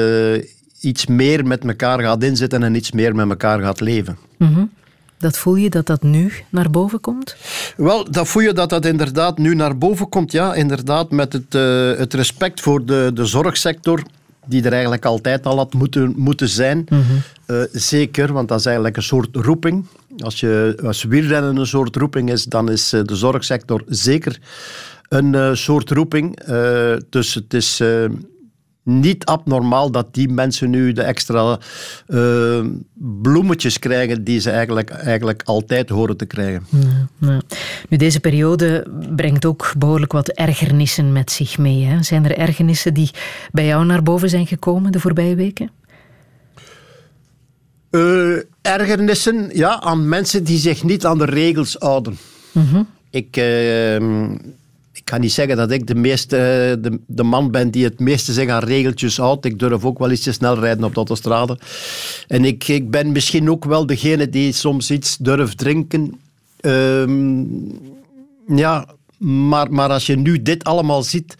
iets meer met elkaar gaat inzetten en iets meer met elkaar gaat leven.
Mhm. Dat voel je dat dat nu naar boven komt?
Wel, dat voel je dat dat inderdaad nu naar boven komt. Ja, inderdaad, met het, eh, het respect voor de, de zorgsector, die er eigenlijk altijd al had moeten, moeten zijn. Eh, zeker, want dat is eigenlijk een soort roeping. Als, je, als wielrennen een soort roeping is, dan is eh, de zorgsector zeker een soort roeping. Dus het is niet abnormaal dat die mensen nu de extra eh, bloemetjes krijgen die ze eigenlijk, eigenlijk altijd horen te krijgen.
Ja, ja. Nu, deze periode brengt ook behoorlijk wat ergernissen met zich mee. Hè? Zijn er ergernissen die bij jou naar boven zijn gekomen de voorbije weken?
Eh, ergernissen ja, aan mensen die zich niet aan de regels houden. Ik, eh, ik kan niet zeggen dat ik de, meeste, eh, de, de man ben die het meeste zich aan regeltjes houdt. Ik durf ook wel iets te snel rijden op de autostrade. En ik, ik ben misschien ook wel degene die soms iets durft drinken. Ehm, ja, maar, maar als je nu dit allemaal ziet,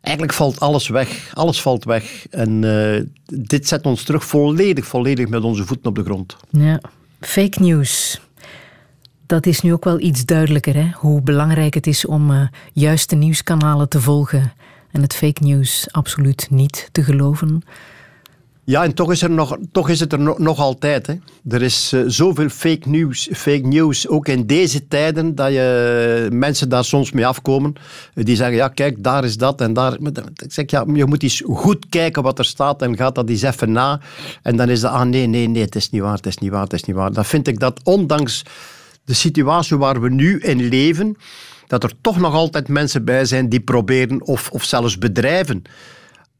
eigenlijk valt alles weg. Alles valt weg. En eh, dit zet ons terug volledig, volledig met onze voeten op de grond.
Ja. Fake news. Dat is nu ook wel iets duidelijker, hè? hoe belangrijk het is om uh, juiste nieuwskanalen te volgen en het fake news absoluut niet te geloven.
Ja, en toch is, er nog, toch is het er nog, altijd. Hè. Er is uh, zoveel fake news, fake news, ook in deze tijden, dat je mensen daar soms mee afkomen. Die zeggen, ja, kijk, daar is dat en daar. Ik zeg, ja, je moet eens goed kijken wat er staat en gaat dat eens even na. En dan is dat, ah nee, nee, nee, het is niet waar, het is niet waar, het is niet waar. Dan vind ik dat ondanks de situatie waar we nu in leven, dat er toch nog altijd mensen bij zijn die proberen, of, of zelfs bedrijven,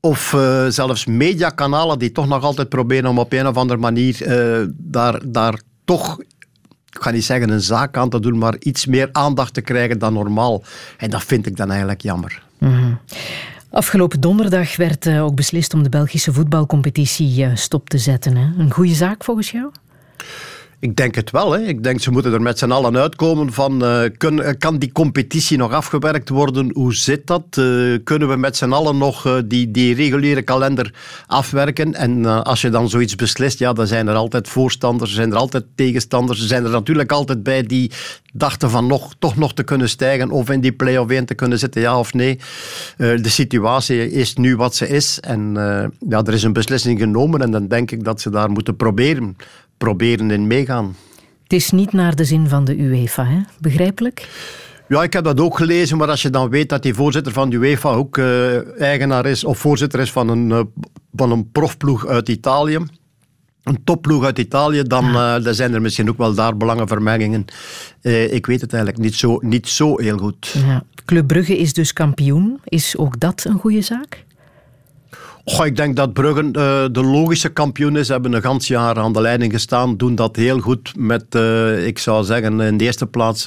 of uh, zelfs mediakanalen die toch nog altijd proberen om op een of andere manier uh, daar, daar toch, ik ga niet zeggen een zaak aan te doen, maar iets meer aandacht te krijgen dan normaal. En dat vind ik dan eigenlijk jammer.
Mm-hmm. Afgelopen donderdag werd uh, ook beslist om de Belgische voetbalcompetitie stop te zetten. Hè? Een goede zaak volgens jou?
Ik denk het wel. Hè. Ik denk ze moeten er met z'n allen uitkomen van uh, kun, kan die competitie nog afgewerkt worden? Hoe zit dat? Uh, kunnen we met z'n allen nog die, die reguliere kalender afwerken? En als je dan zoiets beslist, ja, dan zijn er altijd voorstanders, zijn er altijd tegenstanders. Er zijn er natuurlijk altijd bij die dachten van nog, toch nog te kunnen stijgen of in die play-off 1 te kunnen zitten, ja of nee. de situatie is nu wat ze is en ja, er is een beslissing genomen en dan denk ik dat ze daar moeten proberen proberen in meegaan.
Het is niet naar de zin van de UEFA, hè? begrijpelijk?
Ja, ik heb dat ook gelezen, maar als je dan weet dat die voorzitter van de UEFA ook uh, eigenaar is of voorzitter is van een, uh, van een profploeg uit Italië, een topploeg uit Italië, dan, uh, dan zijn er misschien ook wel daar belangenvermengingen. ik weet het eigenlijk niet zo, niet zo heel goed.
Ja. Club Brugge is dus kampioen. Is ook dat een goede zaak?
Ik denk dat Brugge uh, de logische kampioen is. Ze hebben een gans jaar aan de leiding gestaan. Doen dat heel goed met, uh, ik zou zeggen, in de eerste plaats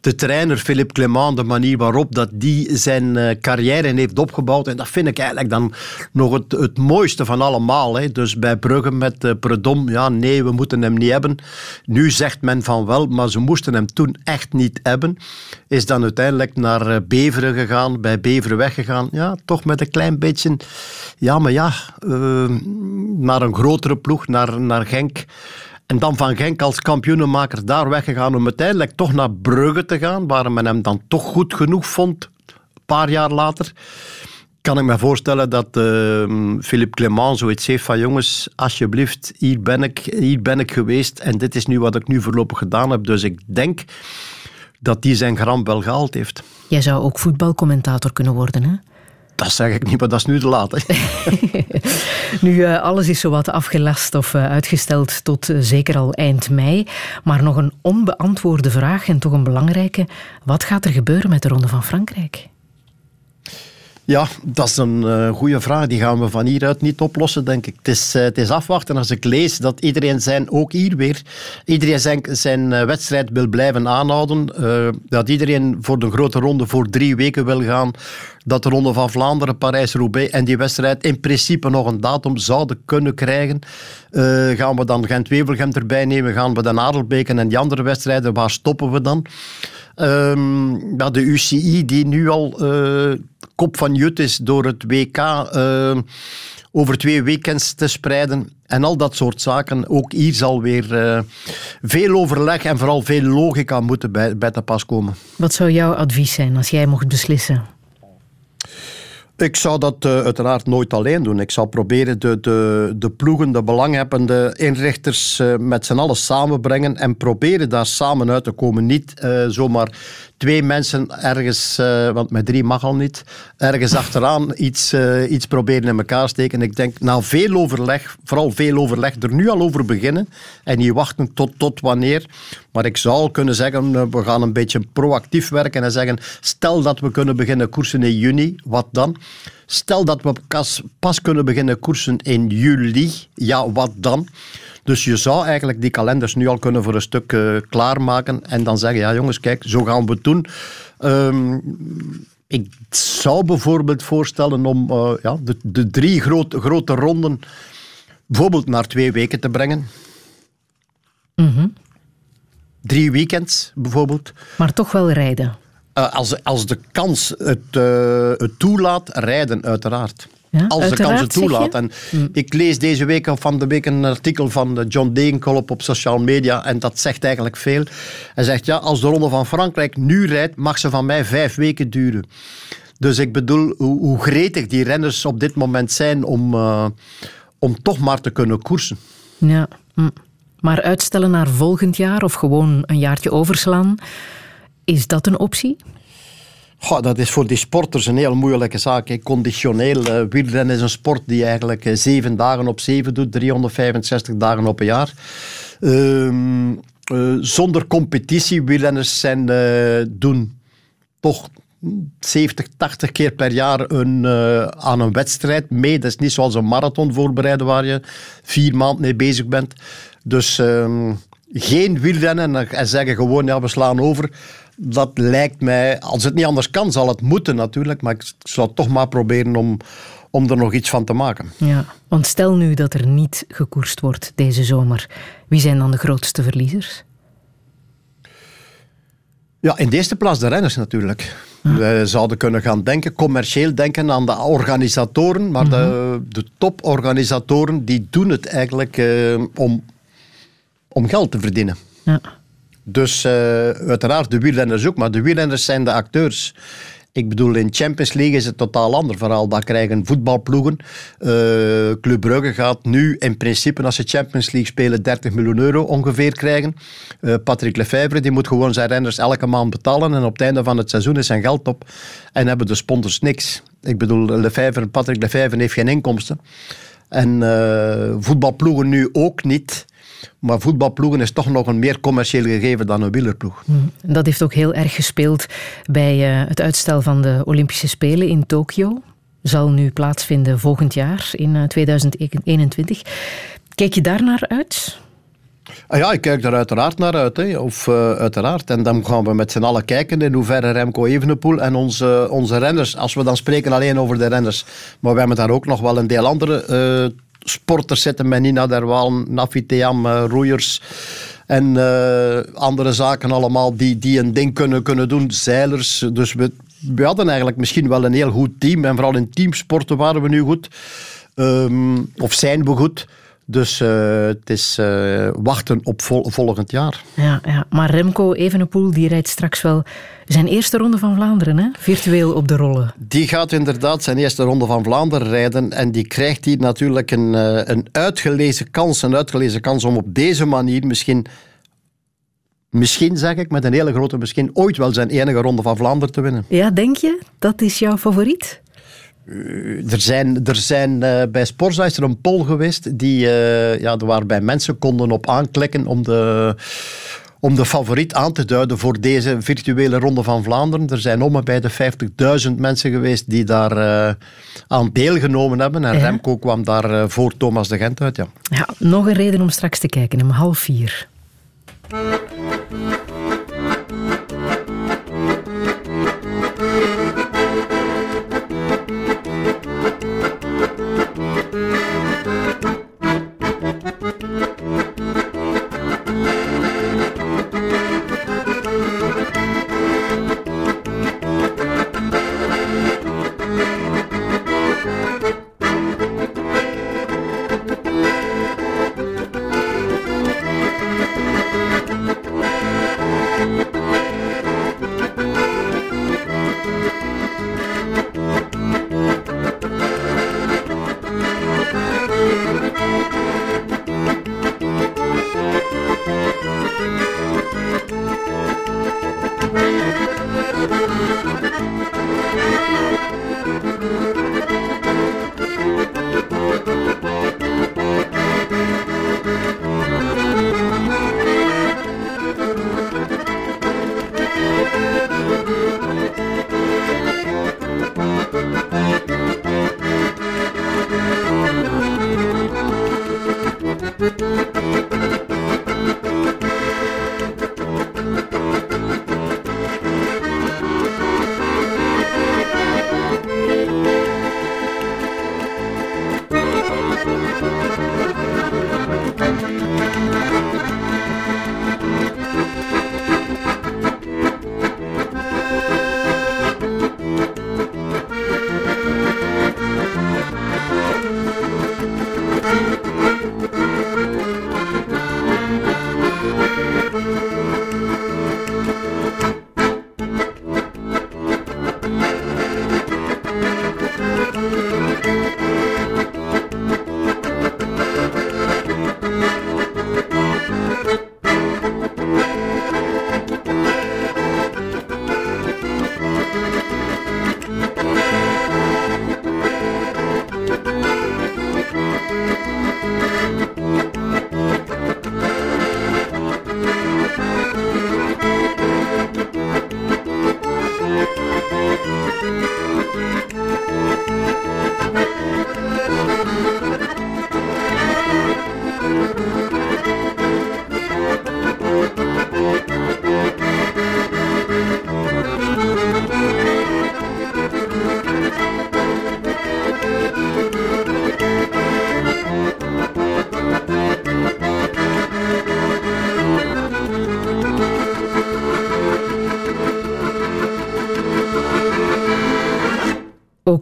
de trainer Philippe Clement. De manier waarop dat die zijn carrière heeft opgebouwd. En dat vind ik eigenlijk dan nog het, mooiste van allemaal. Hè. Dus bij Brugge met Predom, ja nee, we moeten hem niet hebben. Nu zegt men van wel, maar ze moesten hem toen echt niet hebben. Is dan uiteindelijk naar Beveren gegaan, bij Beveren weggegaan. Ja, toch met een klein beetje... Ja, maar ja, uh, naar een grotere ploeg, naar, naar Genk. En dan van Genk als kampioenenmaker daar weggegaan om uiteindelijk toch naar Brugge te gaan, waar men hem dan toch goed genoeg vond, een paar jaar later. kan ik me voorstellen dat uh, Philippe Clement zoiets heeft van jongens, alsjeblieft, hier ben, ik, hier ben ik geweest en dit is nu wat ik nu voorlopig gedaan heb. Dus ik denk dat hij zijn gram wel gehaald heeft.
Jij zou ook voetbalcommentator kunnen worden, hè?
Dat zeg ik niet, maar dat is nu te laat. <laughs> <laughs>
nu, uh, alles is zowat afgelast of uh, uitgesteld tot uh, zeker al eind mei. Maar nog een onbeantwoorde vraag en toch een belangrijke. Wat gaat er gebeuren met de Ronde van Frankrijk?
Ja, dat is een uh, goede vraag. Die gaan we van hieruit niet oplossen, denk ik. Het is, uh, het is afwachten als ik lees dat iedereen zijn, ook hier weer, iedereen zijn, zijn uh, wedstrijd wil blijven aanhouden. dat iedereen voor de grote ronde voor drie weken wil gaan. Dat de Ronde van Vlaanderen, Parijs-Roubaix en die wedstrijd in principe nog een datum zouden kunnen krijgen. gaan we dan Gent-Wevelgem erbij nemen? Gaan we dan Adelbeken en die andere wedstrijden? Waar stoppen we dan? Um, de UCI, die nu al uh, kop van jut is door het WK uh, over twee weekends te spreiden en al dat soort zaken. Ook hier zal weer uh, veel overleg en vooral veel logica moeten bij, bij te pas komen.
Wat zou jouw advies zijn als jij mocht beslissen?
Ik zou dat uh, uiteraard nooit alleen doen. Ik zou proberen de, de, de ploegen, de belanghebbende inrichters uh, met z'n allen samenbrengen en proberen daar samen uit te komen. Niet uh, zomaar twee mensen ergens, want met drie mag al niet, ergens <laughs> achteraan iets, iets proberen in elkaar steken. Ik denk, na veel overleg, vooral veel overleg, er nu al over beginnen en niet wachten tot, tot wanneer. Maar ik zou kunnen zeggen, we gaan een beetje proactief werken en zeggen, stel dat we kunnen beginnen koersen in juni, wat dan? Stel dat we pas, kunnen beginnen koersen in juli, ja, wat dan? Dus je zou eigenlijk die kalenders nu al kunnen voor een stuk uh, klaarmaken en dan zeggen, ja jongens, kijk, zo gaan we het doen. Um, ik zou bijvoorbeeld voorstellen om uh, ja, de, de drie groot, grote ronden bijvoorbeeld naar twee weken te brengen.
Mm -hmm.
Drie weekends bijvoorbeeld.
Maar toch wel rijden.
Uh, als, als de kans het, uh, het toelaat, rijden uiteraard.
Ja,
als de kans het toelaat. En mm. Ik lees deze week of van de week een artikel van John Degenkolb op social media en dat zegt eigenlijk veel. Hij zegt, ja, als de Ronde van Frankrijk nu rijdt, mag ze van mij vijf weken duren. Dus ik bedoel, hoe, hoe gretig die renners op dit moment zijn om, uh, om toch maar te kunnen koersen.
Ja, mm. maar uitstellen naar volgend jaar of gewoon een jaartje overslaan, is dat een optie?
Goh, dat is voor die sporters een heel moeilijke zaak. Conditioneel, uh, wielrennen is een sport die eigenlijk uh, zeven dagen op zeven doet, 365 dagen op een jaar. Uh, zonder competitie, wielrenners zijn, doen toch 70, 80 keer per jaar een, aan een wedstrijd mee. Dat is niet zoals een marathon voorbereiden waar je vier maanden mee bezig bent. Dus ehm, geen wielrennen en zeggen gewoon, ja, we slaan over dat lijkt mij, als het niet anders kan, zal het moeten natuurlijk. Maar ik zal toch maar proberen om, om er nog iets van te maken.
Ja, want stel nu dat er niet gekoerst wordt deze zomer. Wie zijn dan de grootste verliezers?
Ja, in de eerste plaats de renners natuurlijk. Ah. We zouden kunnen gaan denken, commercieel denken aan de organisatoren, maar de,
Mhm.
de toporganisatoren die doen het eigenlijk uh, om, om geld te verdienen.
Ja.
Dus uh, uiteraard de wielrenners ook, maar de wielrenners zijn de acteurs. Ik bedoel, in Champions League is het totaal ander verhaal. Daar krijgen voetbalploegen. Uh, Club Brugge gaat nu in principe, als ze Champions League spelen, 30 miljoen euro ongeveer krijgen. Uh, Patrick Lefevre die moet gewoon zijn renners elke maand betalen. En op het einde van het seizoen is zijn geld op. En hebben de sponsors niks. Ik bedoel, Lefevre, Patrick Lefevre heeft geen inkomsten. En voetbalploegen nu ook niet. Maar voetbalploegen is toch nog een meer commercieel gegeven dan een wielerploeg.
Dat heeft ook heel erg gespeeld bij uh, het uitstel van de Olympische Spelen in Tokio. Zal nu plaatsvinden volgend jaar in uh, 2021. Kijk je daar naar uit?
Ah ja, ik kijk daar uiteraard naar uit. Hè. Of, uh, uiteraard. En dan gaan we met z'n allen kijken in hoeverre Remco Evenepoel en onze, onze renners, als we dan spreken alleen over de renners, maar we hebben daar ook nog wel een deel andere uh, sporters zitten met Nina Derwaal, Nafi Theam, uh, roeiers en uh, andere zaken allemaal die, die een ding kunnen, kunnen doen, zeilers. Dus we, we hadden eigenlijk misschien wel een heel goed team en vooral in teamsporten waren we nu goed. Um, of zijn we goed. Dus eh, het is eh, wachten op vol- volgend jaar.
Ja, ja. Maar Remco Evenepoel die rijdt straks wel zijn eerste ronde van Vlaanderen, hè? virtueel op de rollen.
Die gaat inderdaad zijn eerste ronde van Vlaanderen rijden. En die krijgt hier natuurlijk een, eh, een uitgelezen kans. Een uitgelezen kans om op deze manier misschien, misschien zeg ik met een hele grote misschien, ooit wel zijn enige ronde van Vlaanderen te winnen.
Ja, denk je? Dat is jouw favoriet?
Er zijn, er zijn eh, bij Sporza is er een poll geweest die, eh, ja, waarbij mensen konden op aanklikken om de, om de favoriet aan te duiden voor deze virtuele Ronde van Vlaanderen. Er zijn om en bij de 50.000 mensen geweest die daar eh, aan deelgenomen hebben. En
Ja.
Remco kwam daar eh, voor Thomas de Gent uit. Ja.
Ja, nog een reden om straks te kijken, om half vier.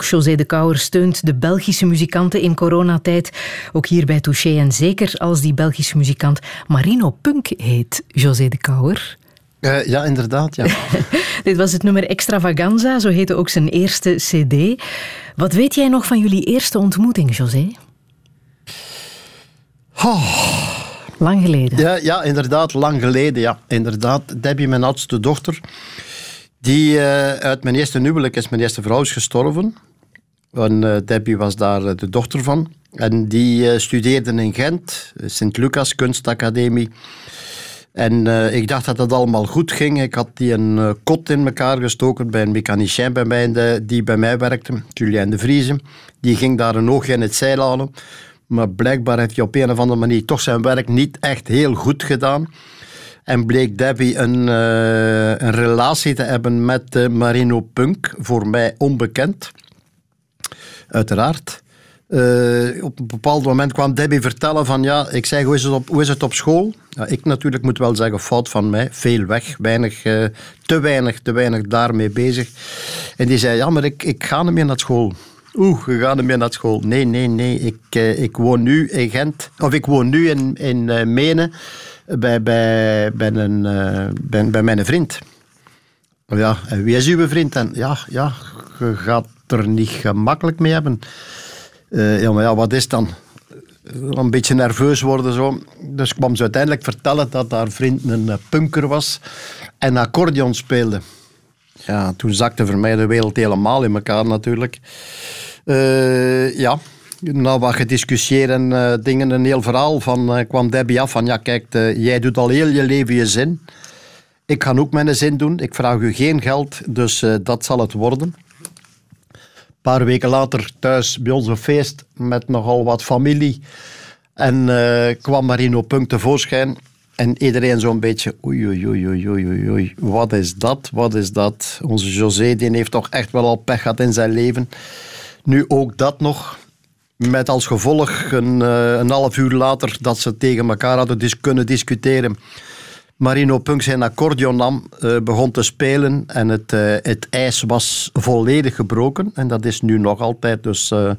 Ook José de Kouwer steunt de Belgische muzikanten in coronatijd. Ook hier bij Touché. En zeker als die Belgische muzikant Marino Punk heet, José de Kouwer.
Eh, ja, inderdaad. Ja. <laughs>
Dit was het nummer Extravaganza, zo heette ook zijn eerste cd. Wat weet jij nog van jullie eerste ontmoeting, José? Lang geleden.
Ja, ja, inderdaad, lang geleden. Ja. Inderdaad, Debbie, mijn oudste dochter, die eh, uit mijn eerste huwelijk is mijn eerste vrouw is gestorven. Eh, Debbie was daar eh, de dochter van. En die eh, studeerde in Gent, Sint-Lucas Kunstacademie. En ik dacht dat het allemaal goed ging. Ik had die een kot in elkaar gestoken bij een mechanicien bij mij, die bij mij werkte, Julien de Vrieze. Die ging daar een oogje in het zeil halen. Maar blijkbaar heeft hij op een of andere manier toch zijn werk niet echt heel goed gedaan. En bleek Debbie een, een relatie te hebben met Marino Punk, voor mij onbekend. Uiteraard. Eh, op een bepaald moment kwam Debbie vertellen van ja, ik zeg hoe is het op, hoe is het op school? Ja, ik natuurlijk moet wel zeggen, fout van mij, veel weg, weinig, eh, te weinig, te weinig daarmee bezig. En die zei ja, maar ik, ik ga niet meer naar school. Oeh, we gaan ermee naar school. Nee, nee, nee. Ik, eh, ik woon nu in Gent. Of ik woon nu in, in Menen bij, bij, bij, een, bij, bij mijn vriend. Ja, en wie is uw vriend? En ja, ja, je gaat er niet gemakkelijk mee hebben. Eh, ja, maar ja, wat is dan? Een beetje nerveus worden zo. Dus kwam ze uiteindelijk vertellen dat haar vriend een eh, punker was en accordeon speelde. Ja, toen zakte voor mij de wereld helemaal in elkaar natuurlijk. Eh, ja, nou wat gediscussieerd en eh, dingen, een heel verhaal van eh, kwam Debbie af van ja kijk, eh, jij doet al heel je leven je zin. Ik ga ook mijn zin doen. Ik vraag u geen geld, dus eh, dat zal het worden. Paar weken later thuis bij ons een feest met nogal wat familie. En eh, kwam Marino Punk tevoorschijn. En iedereen zo'n beetje, oei, oei, oei, oei, oei, wat is dat, wat is dat? Onze José, die heeft toch echt wel al pech gehad in zijn leven. Nu ook dat nog. Met als gevolg een, eh, een half uur later dat ze tegen elkaar hadden dis kunnen discussiëren. Marino Punk zijn accordeon nam, eh, begon te spelen en het, eh, het ijs was volledig gebroken. En dat is nu nog altijd. Dus eh,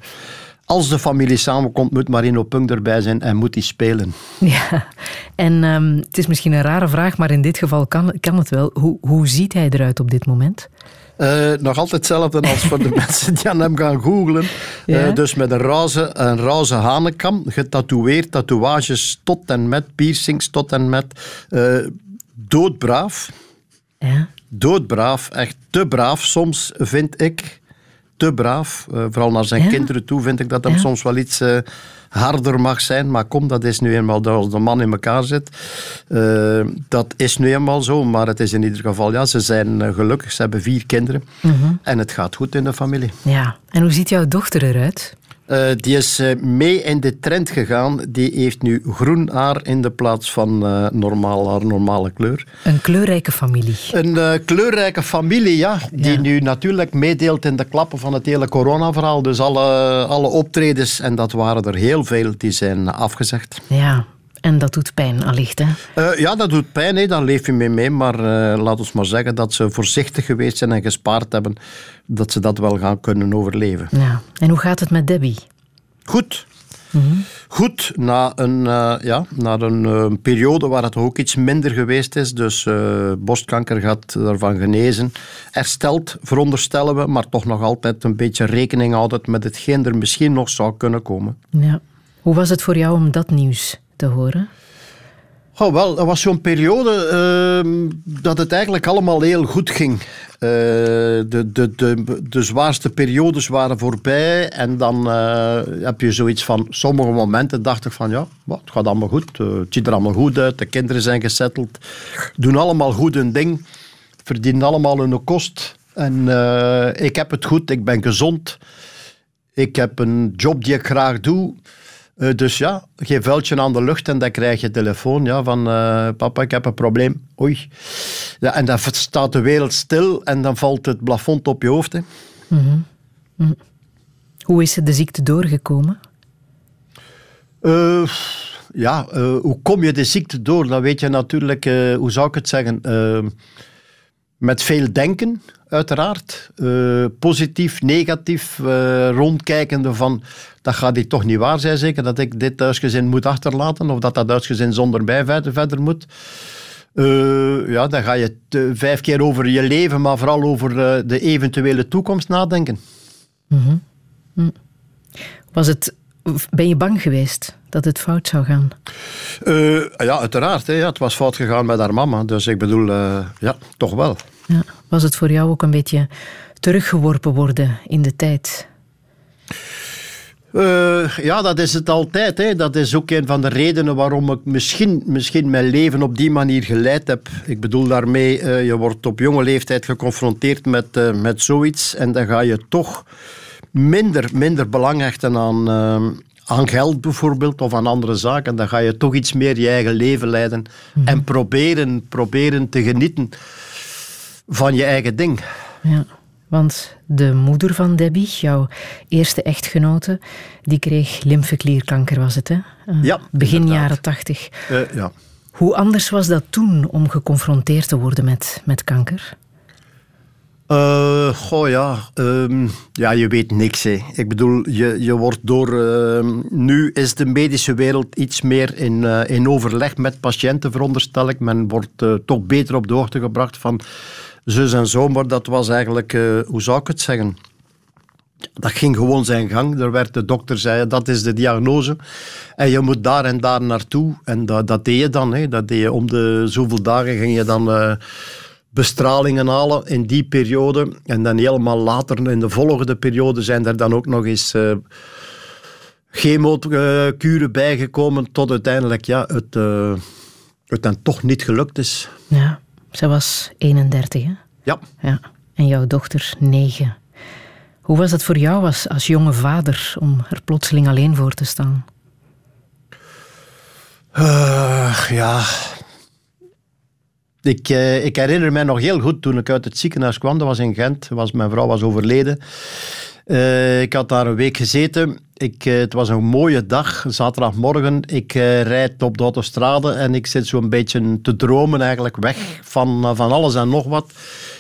als de familie samenkomt, moet Marino Punk erbij zijn en moet hij spelen. <laughs>
Ja, en ehm, het is misschien een rare vraag, maar in dit geval kan, kan het wel. Hoe, hoe ziet hij eruit op dit moment?
Eh, nog altijd hetzelfde als voor de <laughs> mensen die aan hem gaan googlen.
Ja?
Eh, dus met een roze, een roze hanekam, getatoeëerd, tatoeages tot en met, piercings tot en met. eh, doodbraaf.
Ja.
Doodbraaf, echt te braaf soms, vind ik. Te braaf. Eh, vooral naar zijn
Ja?
kinderen toe vind ik dat hem
Ja.
soms wel iets eh, harder mag zijn. Maar kom, dat is nu eenmaal als de man in elkaar zit. Eh, dat is nu eenmaal zo. Maar het is in ieder geval, ja, ze zijn gelukkig. Ze hebben vier kinderen.
Mhm.
En het gaat goed in de familie.
Ja, en hoe ziet jouw dochter eruit?
Eh, die is eh, mee in de trend gegaan. Die heeft nu groen haar in de plaats van eh, normaal haar normale kleur.
Een kleurrijke familie.
Een kleurrijke familie, ja, die
Ja.
nu natuurlijk meedeelt in de klappen van het hele coronaverhaal. Dus alle, alle optredens, en dat waren er heel veel, die zijn afgezegd.
Ja, en dat doet pijn allicht, hè?
Eh, ja, dat doet pijn, hè. daar leef je mee mee. Maar eh, laat ons maar zeggen dat ze voorzichtig geweest zijn en gespaard hebben, dat ze dat wel gaan kunnen overleven.
Ja. En hoe gaat het met Debbie?
Goed. Goed, na een, eh, ja, na een periode waar het ook iets minder geweest is. Dus borstkanker gaat ervan genezen. Hersteld, veronderstellen we, maar toch nog altijd een beetje rekening houden met hetgeen er misschien nog zou kunnen komen.
Ja. Hoe was het voor jou om dat nieuws horen?
Oh, wel, er was zo'n periode ehm, dat het eigenlijk allemaal heel goed ging. Eh, de, de, de, de zwaarste periodes waren voorbij en dan eh, heb je zoiets van... Sommige momenten dacht ik van, ja, wat, het gaat allemaal goed. eh, het ziet er allemaal goed uit, de kinderen zijn gesetteld. Doen allemaal goed hun ding. Verdienen allemaal hun kost. En ik heb het goed, ik ben gezond. Ik heb een job die ik graag doe. Eh, dus ja, geef vuiltje aan de lucht en dan krijg je telefoon ja, van eh, papa, ik heb een probleem. Oei. Ja, en dan staat de wereld stil en dan valt het plafond op je hoofd. Hè.
Hoe is de ziekte doorgekomen?
Eh, ja, hoe kom je de ziekte door? Dan weet je natuurlijk, hoe zou ik het zeggen, met veel denken, uiteraard. Eh, positief, negatief, eh, rondkijkende van, dat gaat hier toch niet waar zijn zeker, dat ik dit huisgezin moet achterlaten, of dat dat huisgezin zonder mij verder, moet. Eh, ja, dan ga je vijf keer over je leven, maar vooral over de eventuele toekomst nadenken.
Was het, ben je bang geweest dat het fout zou gaan?
Eh, ja, uiteraard. Hè, ja, het was fout gegaan met haar mama. Dus ik bedoel, eh, ja, toch wel.
Ja. Was het voor jou ook een beetje teruggeworpen worden in de tijd?
Eh, ja, dat is het altijd. Hè. Dat is ook een van de redenen waarom ik misschien, misschien mijn leven op die manier geleid heb. Ik bedoel daarmee, je wordt op jonge leeftijd geconfronteerd met, met zoiets en dan ga je toch minder, minder belang hechten aan, eh, aan geld bijvoorbeeld of aan andere zaken. Dan ga je toch iets meer je eigen leven leiden en proberen, proberen te genieten van je eigen ding.
Ja, want de moeder van Debbie, jouw eerste echtgenote, die kreeg lymfeklierkanker, was het, hè? Eh,
Ja,
Begin
inderdaad.
jaren tachtig.
Eh, ja.
Hoe anders was dat toen om geconfronteerd te worden met, met kanker?
Uh, goh ja, um, ja, je weet niks. Hè. Ik bedoel, je, je wordt door... Uh, nu is de medische wereld iets meer in, uh, in overleg met patiënten, veronderstel ik. Men wordt uh, toch beter op de hoogte gebracht van zus en zo. Maar dat was eigenlijk, hoe zou ik het zeggen... Dat ging gewoon zijn gang. Er werd de dokter zei, dat is de diagnose. En je moet daar en daar naartoe. En dat, dat deed je dan. Hè. Dat deed je om de zoveel dagen ging je dan bestralingen halen in die periode. En dan helemaal later, in de volgende periode, zijn er dan ook nog eens uh, chemokuren bijgekomen. Tot uiteindelijk ja, het, uh, het dan toch niet gelukt is.
Ja, zij was 31, hè?
Ja.
ja. En jouw dochter 9. Hoe was dat voor jou als, als jonge vader om er plotseling alleen voor te staan?
Uh, ja, ik, uh, ik, herinner mij nog heel goed toen ik uit het ziekenhuis kwam. Dat was in Gent. Mijn vrouw was overleden. Uh, ik had daar een week gezeten. Ik, uh, het was een mooie dag, zaterdagmorgen. Ik rijd op de autostrade en ik zit zo'n beetje te dromen eigenlijk weg van, van alles en nog wat.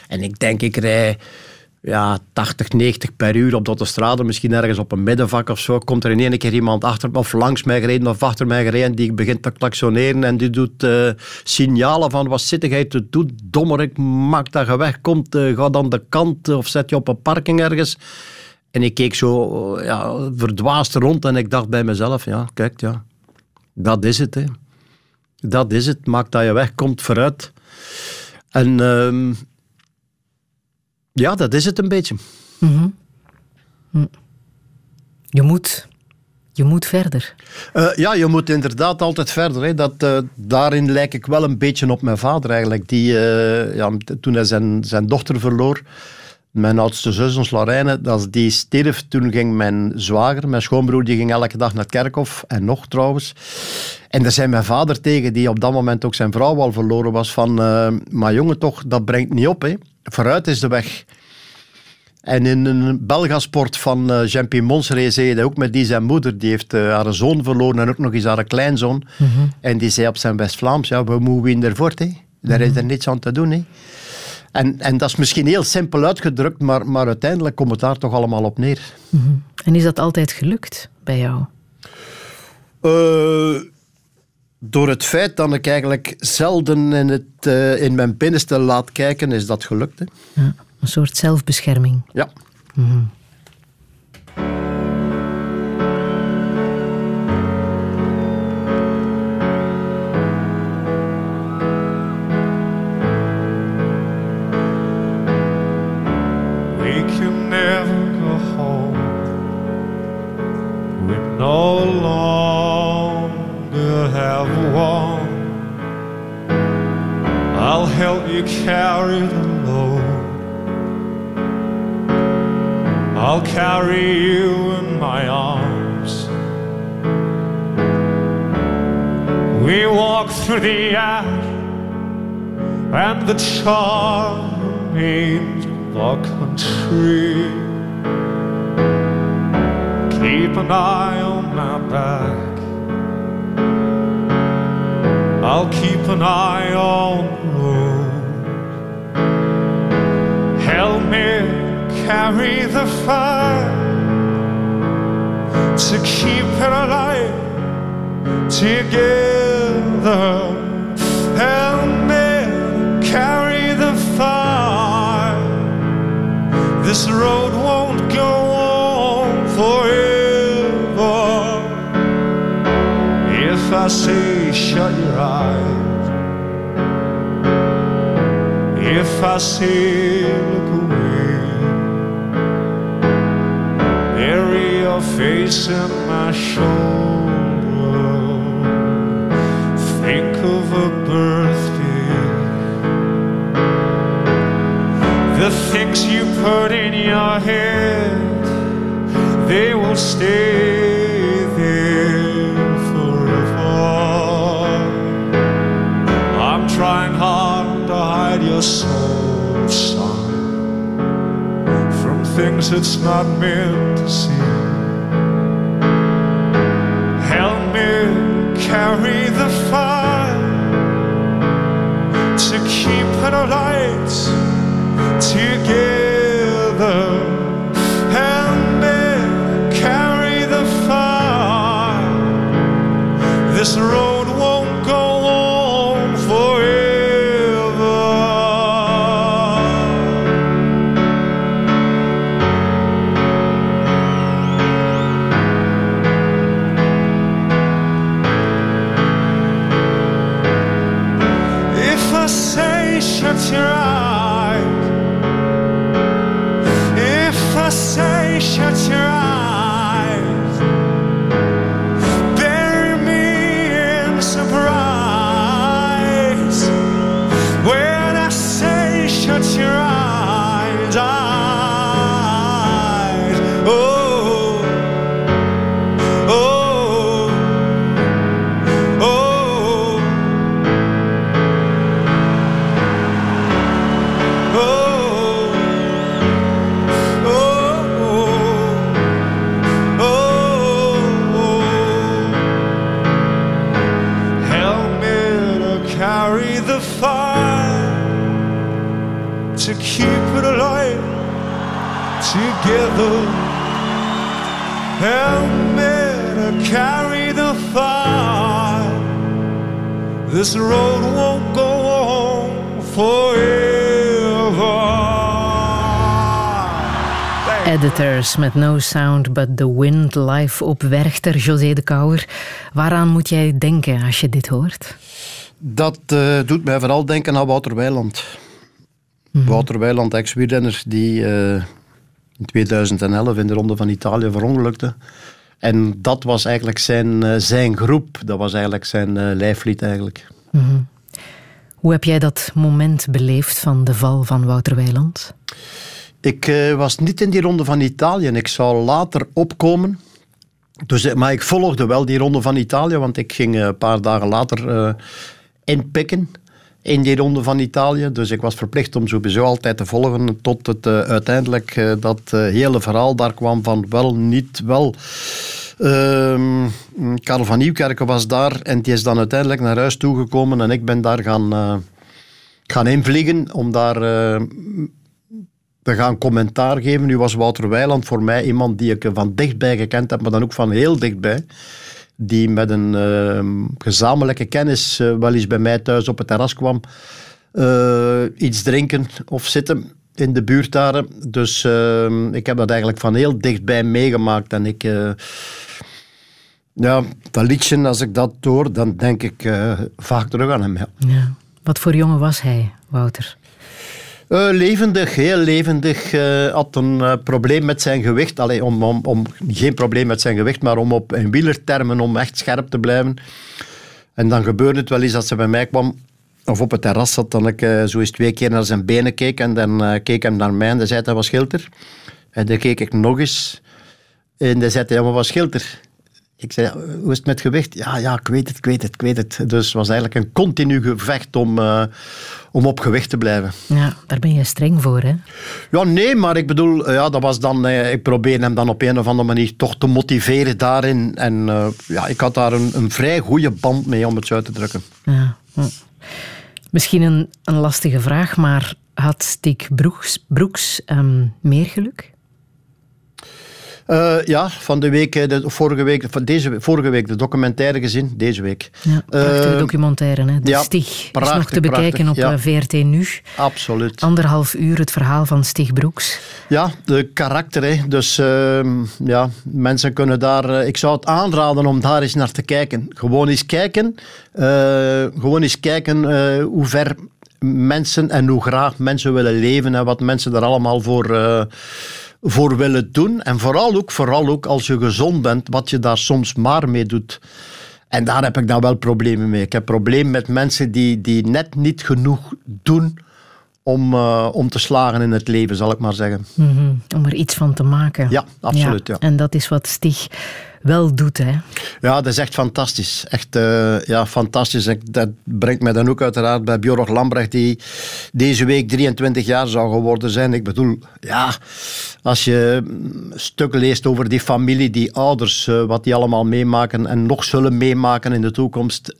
En ik denk, ik rij ja, 80, 90 per uur op de autostrade, misschien ergens op een middenvak of zo, komt er in één keer iemand achter of langs mij gereden of achter mij gereden die begint te klaksoneren en die doet uh, signalen van wat zit jij te doen, dommerik, maak dat je wegkomt, uh, ga dan de kant of zet je op een parking ergens. En ik keek zo ja, verdwaasd rond en ik dacht bij mezelf, ja, kijk, ja, dat is het. Hè. Dat is het, maak dat je wegkomt vooruit. En... Ja, dat is het een beetje.
Mm -hmm. Je moet je moet verder.
Uh, ja, je moet inderdaad altijd verder. Hè. Dat, uh, daarin lijk ik wel een beetje op mijn vader eigenlijk. Die, uh, ja, toen hij zijn, zijn dochter verloor, mijn oudste zus, ons Lorraine, dat die stierf, toen ging mijn zwager, mijn schoonbroer, die ging elke dag naar het kerkhof. En nog trouwens. En daar zei mijn vader tegen, die op dat moment ook zijn vrouw al verloren was, van, maar jongen toch, dat brengt niet op. Hè vooruit is de weg. En in een Belgasport van uh, Jean-Pierre Mons reed ook met die zijn moeder. Die heeft uh, haar zoon verloren en ook nog eens haar kleinzoon. Mm -hmm. En die zei op zijn West-Vlaams, ja, we moeten winnen ervoor. Hè. Daar is er niets aan te doen. Hè. En, en dat is misschien heel simpel uitgedrukt, maar, maar uiteindelijk komt het daar toch allemaal op neer.
Mm -hmm. En is dat altijd gelukt bij jou?
Uh, door het feit dat ik eigenlijk zelden in, het, uh, in mijn binnenste laat kijken, is dat gelukt. Hè?
Ja, een soort zelfbescherming.
Ja.
Mm -hmm.
We can never go home with no longer help you carry the load. I'll carry you in my arms. We walk through the ash and the charming the country. Keep an eye on my back. I'll keep an eye on carry the fire to keep it alive together. Help me carry the fire. This road won't go on forever. If I say shut your eyes, if I say your face in my shoulder. Think of a birthday. The things you put in your head, they will stay there forever. I'm trying hard to hide your soul, son, from things it's not meant to see. carry the fire to keep it alight together. And then carry the fire. This road. Together. Help me to carry the fire. This road won't go on forever.
Editors met No Sound But The Wind live op Werchter, José de Kouwer. Waaraan moet jij denken als je dit hoort?
Dat eh, doet mij vooral denken aan Wouter Weiland. Wouter Weiland, ex-wielrenner, die eh, in 2011 in de Ronde van Italië verongelukte. En dat was eigenlijk zijn, eh, zijn groep, dat was eigenlijk zijn eh, lijflied eigenlijk.
Mhm. Hoe heb jij dat moment beleefd van de val van Wouter Weiland?
Ik eh, was niet in die Ronde van Italië en ik zou later opkomen. Dus, maar ik volgde wel die Ronde van Italië, want ik ging een paar dagen later inpikken in die Ronde van Italië. Dus ik was verplicht om sowieso altijd te volgen tot het eh, uiteindelijk eh, dat eh, hele verhaal daar kwam van wel, niet, wel. Ehm, Karel van Nieuwkerken was daar en die is dan uiteindelijk naar huis toegekomen en ik ben daar gaan, gaan invliegen om daar te gaan commentaar geven. Nu was Wouter Weiland voor mij iemand die ik van dichtbij gekend heb, maar dan ook van heel dichtbij. Die met een eh, gezamenlijke kennis eh, wel eens bij mij thuis op het terras kwam. eh, iets drinken of zitten in de buurt daar. Dus eh, ik heb dat eigenlijk van heel dichtbij meegemaakt. En ik... eh, ja, dat liedje, als ik dat hoor, dan denk ik vaak terug aan hem. Ja.
Wat voor jongen was hij, Wouter?
Eh, levendig, heel levendig. eh, had een eh, probleem met zijn gewicht. Allee, om, om, om, geen probleem met zijn gewicht, maar om op in wielertermen om echt scherp te blijven. En dan gebeurde het wel eens dat ze bij mij kwam, of op het terras zat, dat ik zo eens twee keer naar zijn benen keek. En dan keek hem naar mij en hij zei dat was Schilter. En dan keek ik nog eens. En dan zei hij, maar wat Schilter? Ik zei, hoe is het met gewicht? Ja, ja, ik weet het, ik weet het, ik weet het. Dus het was eigenlijk een continu gevecht om, eh, om op gewicht te blijven.
Ja, daar ben je streng voor, hè?
Ja, nee, maar ik bedoel, eh, ja, dat was dan, eh, ik probeerde hem dan op een of andere manier toch te motiveren daarin. En eh, ja, ik had daar een, een vrij goede band mee, om het zo uit te drukken.
Ja. hm. Misschien een, een lastige vraag, maar had Stig Broeks, Broeks ehm, meer geluk?
Eh, ja, van de week, eh, de, vorige week, van deze, vorige week de documentaire gezien, deze week.
Ja, prachtige
Eh,
documentaire, hè? De
ja,
Stig is
prachtig,
nog te bekijken
prachtig,
op
ja.
VRT Nu.
Absoluut.
Anderhalf uur het verhaal van Stig Broeks.
Ja, de karakter. Hè. Dus ehm, ja, mensen kunnen daar... ik zou het aanraden om daar eens naar te kijken. Gewoon eens kijken. gewoon eens kijken hoe ver mensen en hoe graag mensen willen leven en wat mensen daar allemaal voor, voor willen doen. En vooral ook, vooral ook als je gezond bent, wat je daar soms maar mee doet. En daar heb ik dan wel problemen mee. Ik heb problemen met mensen die, die net niet genoeg doen om, eh, om te slagen in het leven, zal ik maar zeggen.
Mhm, Om er iets van te maken.
Ja, absoluut, ja.
En dat is wat Stig wel doet, hè?
Ja, dat is echt fantastisch. Echt eh, ja, fantastisch. Dat brengt mij dan ook uiteraard bij Björg Lambrecht, die deze week 23 jaar zou geworden zijn. Ik bedoel, ja, als je mm, stukken leest over die familie, die ouders, eh, wat die allemaal meemaken en nog zullen meemaken in de toekomst.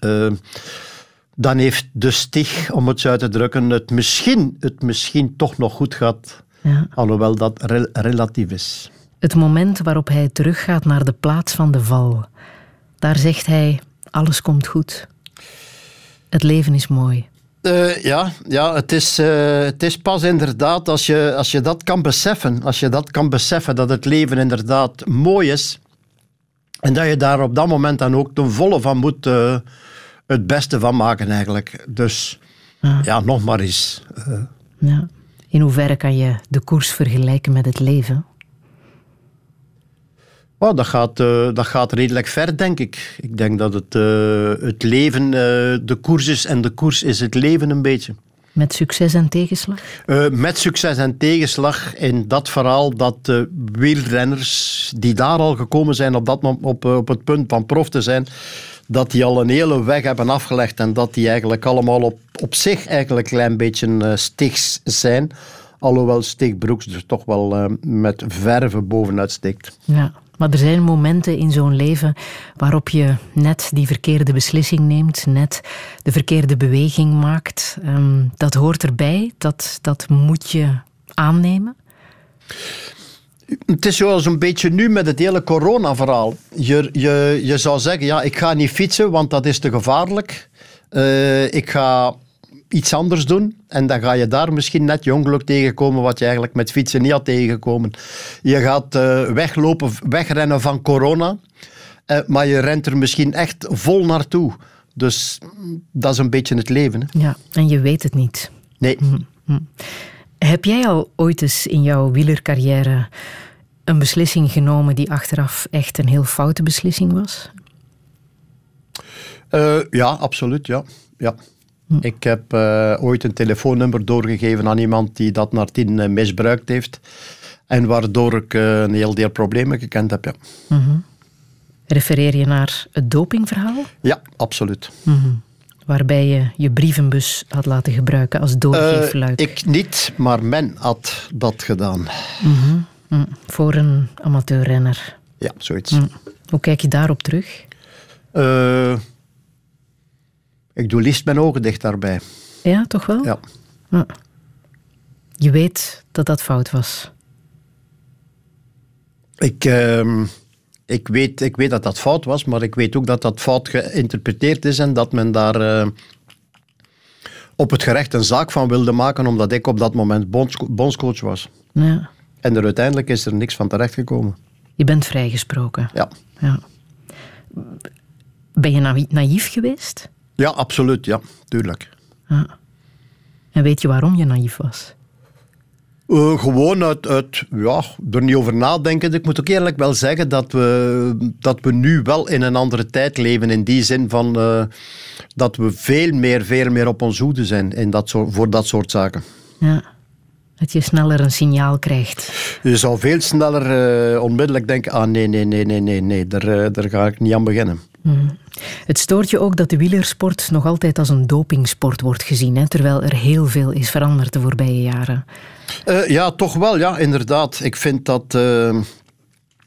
Dan heeft de stig, om het zo uit te drukken, het misschien, het misschien toch nog goed gehad.
Ja.
Alhoewel dat rel- relatief is.
Het moment waarop hij teruggaat naar de plaats van de val. Daar zegt hij, alles komt goed. Het leven is mooi.
Eh, ja, ja het, is, eh, het is pas inderdaad als je, als je dat kan beseffen, als je dat kan beseffen dat het leven inderdaad mooi is en dat je daar op dat moment dan ook ten volle van moet eh, het beste van maken eigenlijk. Dus ja, nog maar eens. eh,
Ja. In hoeverre kan je de koers vergelijken met het leven?
oh, dat, gaat, eh, dat gaat redelijk ver, denk ik. Ik denk dat het, eh, het leven de koers is en de koers is het leven een beetje.
Met succes en tegenslag?
Uh, met succes en tegenslag in dat verhaal dat wielrenners die daar al gekomen zijn op, dat, op, op het punt van prof te zijn, dat die al een hele weg hebben afgelegd en dat die eigenlijk allemaal op, op zich eigenlijk een klein beetje uh, stigs zijn. Alhoewel Stig Broeks er toch wel uh, met verve bovenuit steekt.
Ja. Maar er zijn momenten in zo'n leven waarop je net die verkeerde beslissing neemt, net de verkeerde beweging maakt. Um, dat hoort erbij, dat, dat moet je aannemen.
Het is zoals een beetje nu met het hele corona-verhaal. Je, je, je zou zeggen, ja, ik ga niet fietsen, want dat is te gevaarlijk. Uh, ik ga iets anders doen. En dan ga je daar misschien net je ongeluk tegenkomen wat je eigenlijk met fietsen niet had tegengekomen. Je gaat uh, weglopen, wegrennen van corona. Uh, maar je rent er misschien echt vol naartoe. Dus dat is een beetje het leven. Hè?
Ja, en je weet het niet.
Nee. Mm
-hmm. Heb jij al ooit eens in jouw wielercarrière een beslissing genomen die achteraf echt een heel foute beslissing was?
Uh, ja, absoluut. Ja. ja. Hm. Ik heb uh, ooit een telefoonnummer doorgegeven aan iemand die dat naar tien uh, misbruikt heeft. En waardoor ik een heel deel problemen gekend heb. Ja.
Mm -hmm. Refereer je naar het dopingverhaal?
Ja, absoluut.
Mm -hmm. Waarbij je je brievenbus had laten gebruiken als doorgeefluik.
ik niet, maar men had dat gedaan.
Mm -hmm. Voor een amateurrenner.
Ja, zoiets.
Hm. Hoe kijk je daarop terug?
Ik doe liefst mijn ogen dicht daarbij.
Ja, toch wel?
Ja.
ja. Je weet dat dat fout was.
Ik, uh, ik, weet, ik weet dat dat fout was, maar ik weet ook dat dat fout geïnterpreteerd is en dat men daar uh, op het gerecht een zaak van wilde maken, omdat ik op dat moment bondscoach was.
Ja.
En er uiteindelijk is er niks van terechtgekomen.
Je bent vrijgesproken.
Ja.
ja. Ben je na naïef geweest?
Ja, absoluut. Ja, tuurlijk.
Ja. En weet je waarom je naïef was?
Uh, gewoon uit, uit, ja, er niet over nadenken. Ik moet ook eerlijk wel zeggen dat we, dat we nu wel in een andere tijd leven. In die zin van uh, dat we veel meer, veel meer op ons hoede zijn in dat soort, voor dat soort zaken.
Ja. Dat je sneller een signaal krijgt.
Je zou veel sneller uh, onmiddellijk denken: ah nee, nee, nee, nee, nee, nee daar, daar ga ik niet aan beginnen.
Mm. Het stoort je ook dat de wielersport nog altijd als een dopingsport wordt gezien, hè, terwijl er heel veel is veranderd de voorbije jaren.
Uh, ja, toch wel, ja, inderdaad. Ik vind dat. Uh,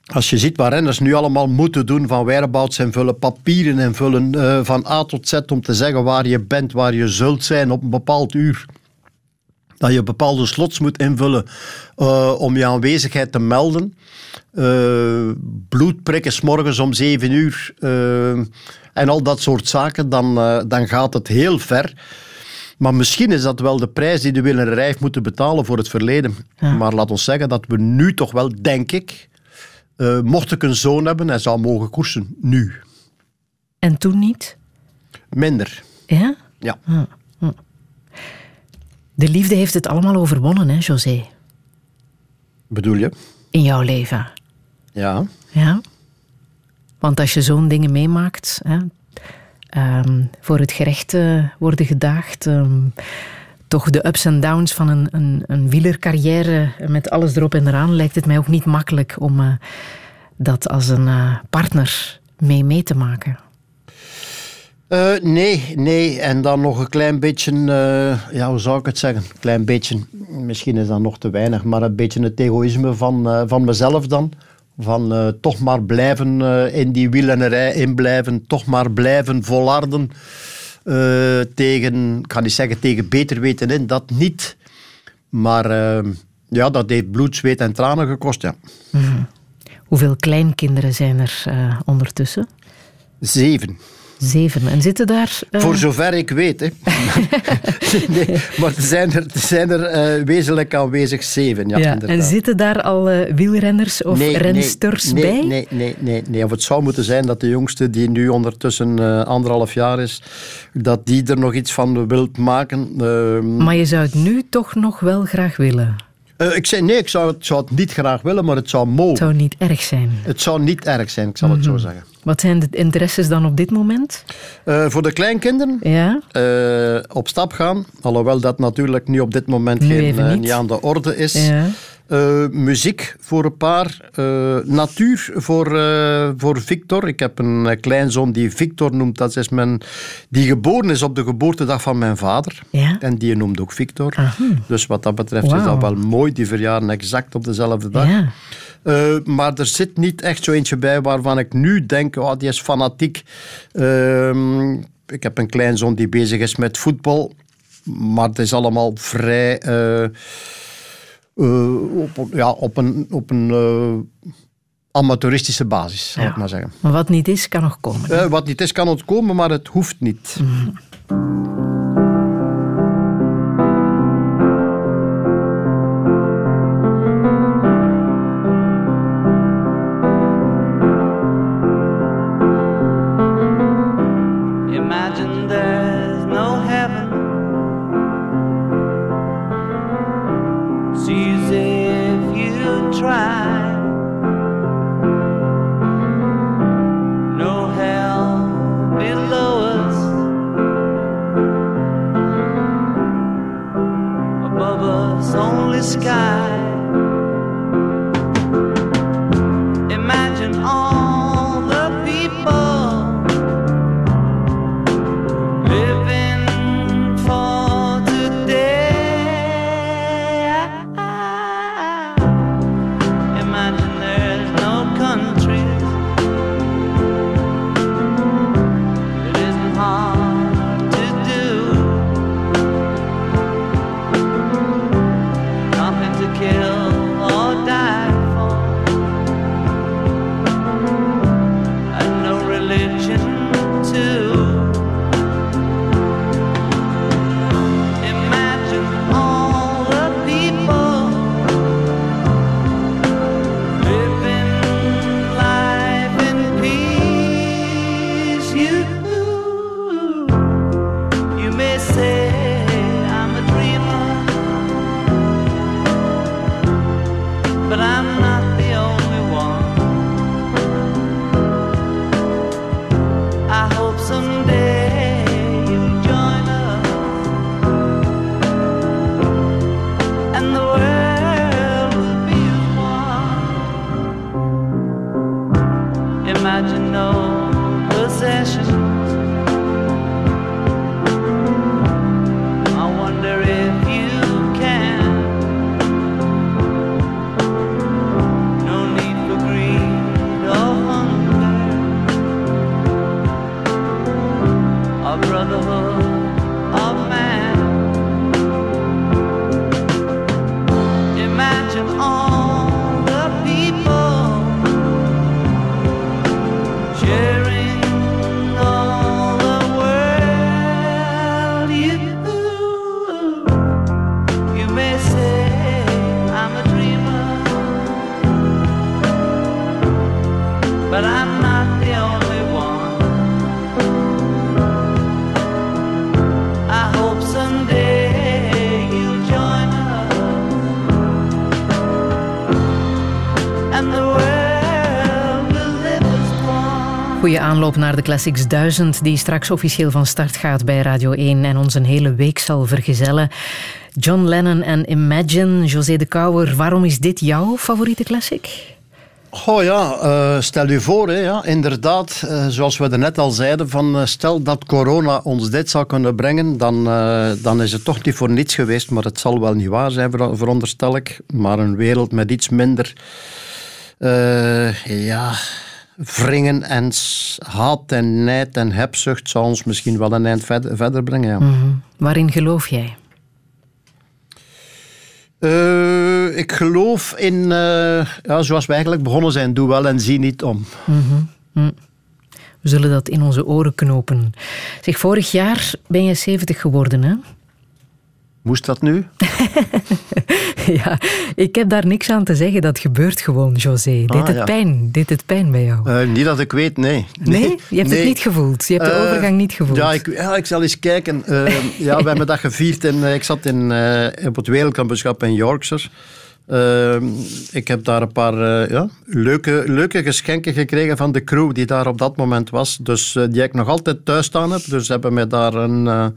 als je ziet waar renners nu allemaal moeten doen van whereabouts invullen, papieren invullen, uh, van A tot Z om te zeggen waar je bent, waar je zult zijn op een bepaald uur. Dat je bepaalde slots moet invullen om je aanwezigheid te melden. Uh, bloedprikken s morgens om zeven uur uh, en al dat soort zaken, dan, dan gaat het heel ver. Maar misschien is dat wel de prijs die de wielrennerij heeft moeten betalen voor het verleden. Ja. Maar laat ons zeggen dat we nu toch wel, denk ik, mocht ik een zoon hebben, hij zou mogen koersen. Nu.
En toen niet?
Minder.
Ja?
Ja.
Hm. De liefde heeft het allemaal overwonnen, hè, José?
Bedoel je?
In jouw leven.
Ja.
Ja. Want als je zo'n dingen meemaakt, hè, um, voor het gerecht uh, worden gedaagd, um, toch de ups en downs van een, een, een, wielercarrière met alles erop en eraan, lijkt het mij ook niet makkelijk om uh, dat als een uh, partner mee mee te maken.
Uh, nee, nee. En dan nog een klein beetje, uh, ja, hoe zou ik het zeggen? Een klein beetje, misschien is dat nog te weinig, maar een beetje het egoïsme van, uh, van mezelf dan. Van toch maar blijven in die wielrennerij inblijven, toch maar blijven volharden tegen, ik ga niet zeggen tegen beter weten in, dat niet. Maar ja, dat heeft bloed, zweet en tranen gekost, ja.
Mm -hmm. Hoeveel kleinkinderen zijn er ondertussen?
Zeven.
Zeven. En zitten daar...
Uh... Voor zover ik weet. Hè. <laughs> nee, maar er zijn er, er, zijn er uh, wezenlijk aanwezig zeven. Ja,
ja en zitten daar al uh, wielrenners of
nee,
rensters
nee,
bij?
Nee, nee, nee, nee, nee. Of het zou moeten zijn dat de jongste, die nu ondertussen anderhalf jaar is, dat die er nog iets van wilt maken. Ehm.
Maar je zou het nu toch nog wel graag willen?
Eh, ik zei nee, ik zou, het, zou het niet graag willen, maar het zou mogen.
Het zou niet erg zijn.
Het zou niet erg zijn, ik zal het zo
Mhm.
zeggen.
Wat zijn de interesses dan op dit moment?
Eh, voor de kleinkinderen
Ja?
eh, op stap gaan, alhoewel dat natuurlijk nu op dit moment
Nu
geen,
niet
aan de orde is.
Ja.
Eh, muziek voor een paar. eh, natuur voor, eh, voor Victor. Ik heb een kleinzoon die Victor noemt. Dat is mijn, die geboren is op de geboortedag van mijn vader.
Ja?
En die noemt ook Victor. Dus wat dat betreft is dat wel mooi. Die verjaren exact op dezelfde dag.
Ja.
Maar er zit niet echt zo eentje bij waarvan ik nu denk, oh, die is fanatiek. Ehm, ik heb een kleinzoon die bezig is met voetbal. Maar het is allemaal vrij... eh, op, ja, op een, op een eh, amateuristische basis, zal
Ja.
ik maar zeggen.
Maar wat niet is, kan nog komen.
Eh, wat niet is, kan ontkomen, maar het hoeft niet.
Imagine
aanloop naar de Classics 1000, die straks officieel van start gaat bij Radio 1 en ons een hele week zal vergezellen. John Lennon en Imagine, José de Kouwer, waarom is dit jouw favoriete classic?
Oh ja, eh, stel je voor, hè, inderdaad, eh, zoals we er net al zeiden, van, eh, stel dat corona ons dit zou kunnen brengen, dan, dan is het toch niet voor niets geweest, maar het zal wel niet waar zijn, ver- veronderstel ik. Maar een wereld met iets minder ja, wringen en haat en nijd en hebzucht zou ons misschien wel een eind verder, verder brengen. Ja.
Mhm. Waarin geloof jij?
Eh, ik geloof in, eh, ja, zoals we eigenlijk begonnen zijn, doe wel en zie niet om.
Mhm. Hm. We zullen dat in onze oren knopen. Zeg, vorig jaar ben je 70 geworden, hè?
Moest dat nu? <laughs>
Ja, ik heb daar niks aan te zeggen. Dat gebeurt gewoon, José. Deed
Ah,
het
ja.
pijn? Deed het pijn bij jou?
Eh, niet dat ik weet, nee.
Nee? Je hebt het niet gevoeld. Je hebt de
Eh,
overgang niet gevoeld.
Ja, ik, ja, ik zal eens kijken. Eh, ja, we hebben dat gevierd. En, ik zat in, op het wereldkampioenschap in Yorkshire. Ik heb daar een paar ja, leuke, leuke geschenken gekregen van de crew die daar op dat moment was. Dus die ik nog altijd thuis staan heb. Dus ze hebben mij daar een...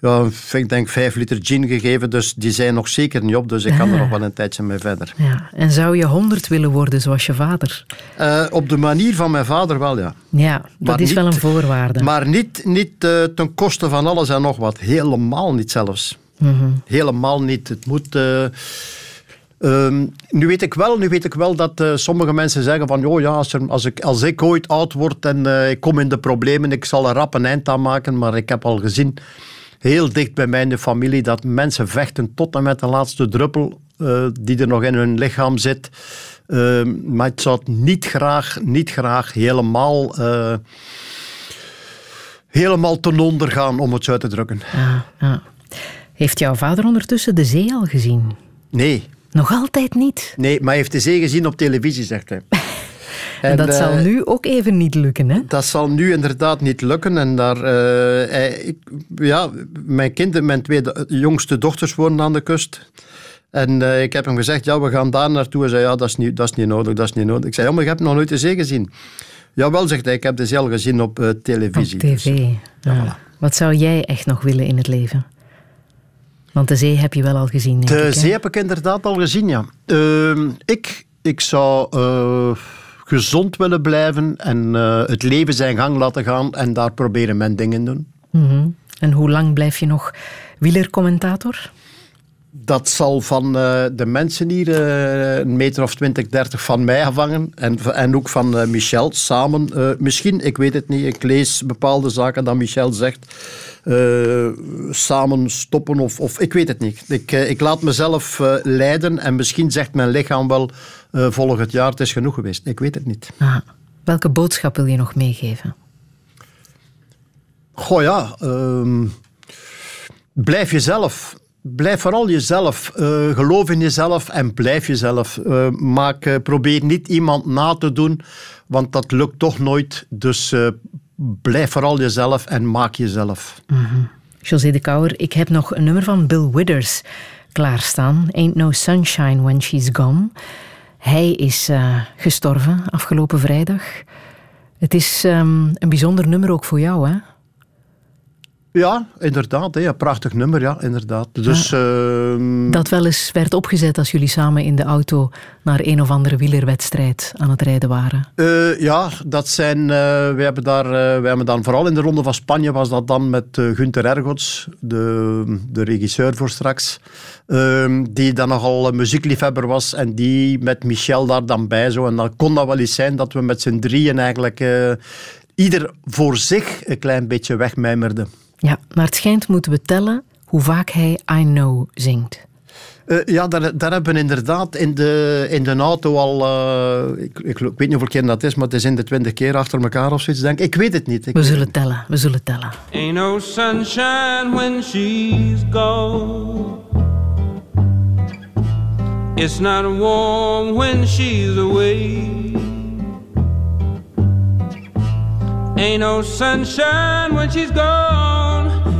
ja, ik denk vijf liter gin gegeven, dus die zijn nog zeker niet op. Dus ik kan er <laughs> nog wel een tijdje mee verder.
Ja. En zou je honderd willen worden zoals je vader?
Eh, op de manier van mijn vader wel, ja.
Ja, dat
Maar
is
niet-
wel een voorwaarde.
Maar niet, niet eh, ten koste van alles en nog wat. Helemaal niet zelfs.
Mhm.
Helemaal niet. Het moet... eh, ehm, nu, weet ik wel, nu weet ik wel dat sommige mensen zeggen van oh ja, als, er, als, ik, als ik ooit oud word en ik kom in de problemen, ik zal er rap een eind aan maken. Maar ik heb al gezien, heel dicht bij mij in de familie, dat mensen vechten tot en met de laatste druppel eh, die er nog in hun lichaam zit. Ehm, maar ik zou het niet graag, niet graag helemaal... eh, helemaal ten onder gaan, om het zo uit te drukken.
Ja, ja. Heeft jouw vader ondertussen de zee al gezien?
Nee.
Nog altijd niet.
Nee, maar hij heeft de zee gezien op televisie, zegt hij. <laughs>
En, dat
eh,
zal nu ook even niet lukken, hè?
Dat zal nu inderdaad niet lukken. En daar, eh, hij- ik, ja, mijn kinderen, mijn twee jongste dochters wonen aan de kust. En eh, ik heb hem gezegd, ja, we gaan daar naartoe. Hij zei, ja, dat is niet, dat is niet nodig, dat is niet nodig. Ik zei, ja, maar je hebt nog nooit de zee gezien. Jawel, zegt hij, ik heb de zee al gezien op eh, televisie.
Op tv. Ja. Wat zou jij echt nog willen in het leven? Want de zee heb je wel al gezien,
De
ik,
zee heb ik inderdaad al gezien, ja. Ehm, ik, ik zou eh, gezond willen blijven en eh, het leven zijn gang laten gaan en daar proberen mijn dingen doen.
Mhm. En hoe lang blijf je nog wielercommentator?
Dat zal van eh, de mensen hier eh, een meter of 20, 30 van mij afhangen. En, en ook van Michel samen. Misschien, ik weet het niet. Ik lees bepaalde zaken dat Michel zegt. eh, samen stoppen of, of ik weet het niet. Ik, ik laat mezelf leiden en misschien zegt mijn lichaam wel eh volgend jaar het is genoeg geweest. Ik weet het niet.
Welke boodschap wil je nog meegeven?
Goh ja, ehm, blijf jezelf. Blijf vooral jezelf. Eh, geloof in jezelf en blijf jezelf. Eh, maak, probeer niet iemand na te doen, want dat lukt toch nooit. Dus blijf vooral jezelf en maak jezelf.
José de Kouwer, ik heb nog een nummer van Bill Withers klaarstaan. Ain't No Sunshine When She's Gone. Hij is eh, gestorven afgelopen vrijdag. Het is ehm, een bijzonder nummer ook voor jou, hè?
Ja, inderdaad. Hè, een prachtig nummer, ja, inderdaad. Dus, ehm,
Dat wel eens werd opgezet als jullie samen in de auto naar een of andere wielerwedstrijd aan het rijden waren.
Eh, ja, dat zijn. eh we hebben daar, eh, we hebben dan vooral in de ronde van Spanje was dat dan met Gunther Ergots, de, de regisseur voor straks, ehm, die dan nogal een muziekliefhebber was en die met Michel daar dan bij zo. En dan kon dat wel eens zijn dat we met z'n drieën eigenlijk ieder voor zich een klein beetje wegmijmerden.
Ja, naar het schijnt moeten we tellen hoe vaak hij I Know zingt.
Eh, ja, daar, daar hebben we inderdaad in de, in de auto al, eh, ik, ik, ik weet niet hoeveel keer dat is, maar het is in de twintig keer achter elkaar of zoiets, denk ik. Ik weet het niet. Ik
We zullen tellen, we zullen tellen.
Ain't no sunshine when she's gone. It's not warm when she's away. Ain't no sunshine when she's gone,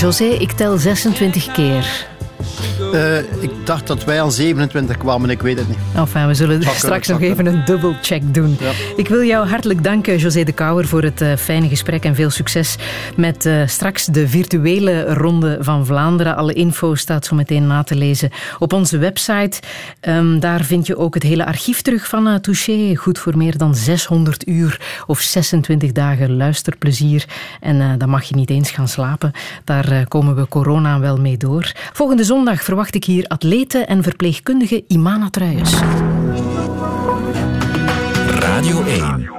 José, ik tel 26 keer.
Eh, ik dacht dat wij al 27 kwamen, ik weet het niet.
Enfin, we zullen straks nog even een dubbelcheck doen. Ik wil jou hartelijk danken, José de Kouwer, voor het eh, fijne gesprek en veel succes met eh, straks de virtuele ronde van Vlaanderen. Alle info staat zo meteen na te lezen op onze website. Ehm, daar vind je ook het hele archief terug van Touché. Goed voor meer dan 600 uur of 26 dagen luisterplezier. En dan mag je niet eens gaan slapen. Daar komen we corona wel mee door. Volgende zondag verwacht ik hier atlete en verpleegkundige Imana Truijens.
Radio 1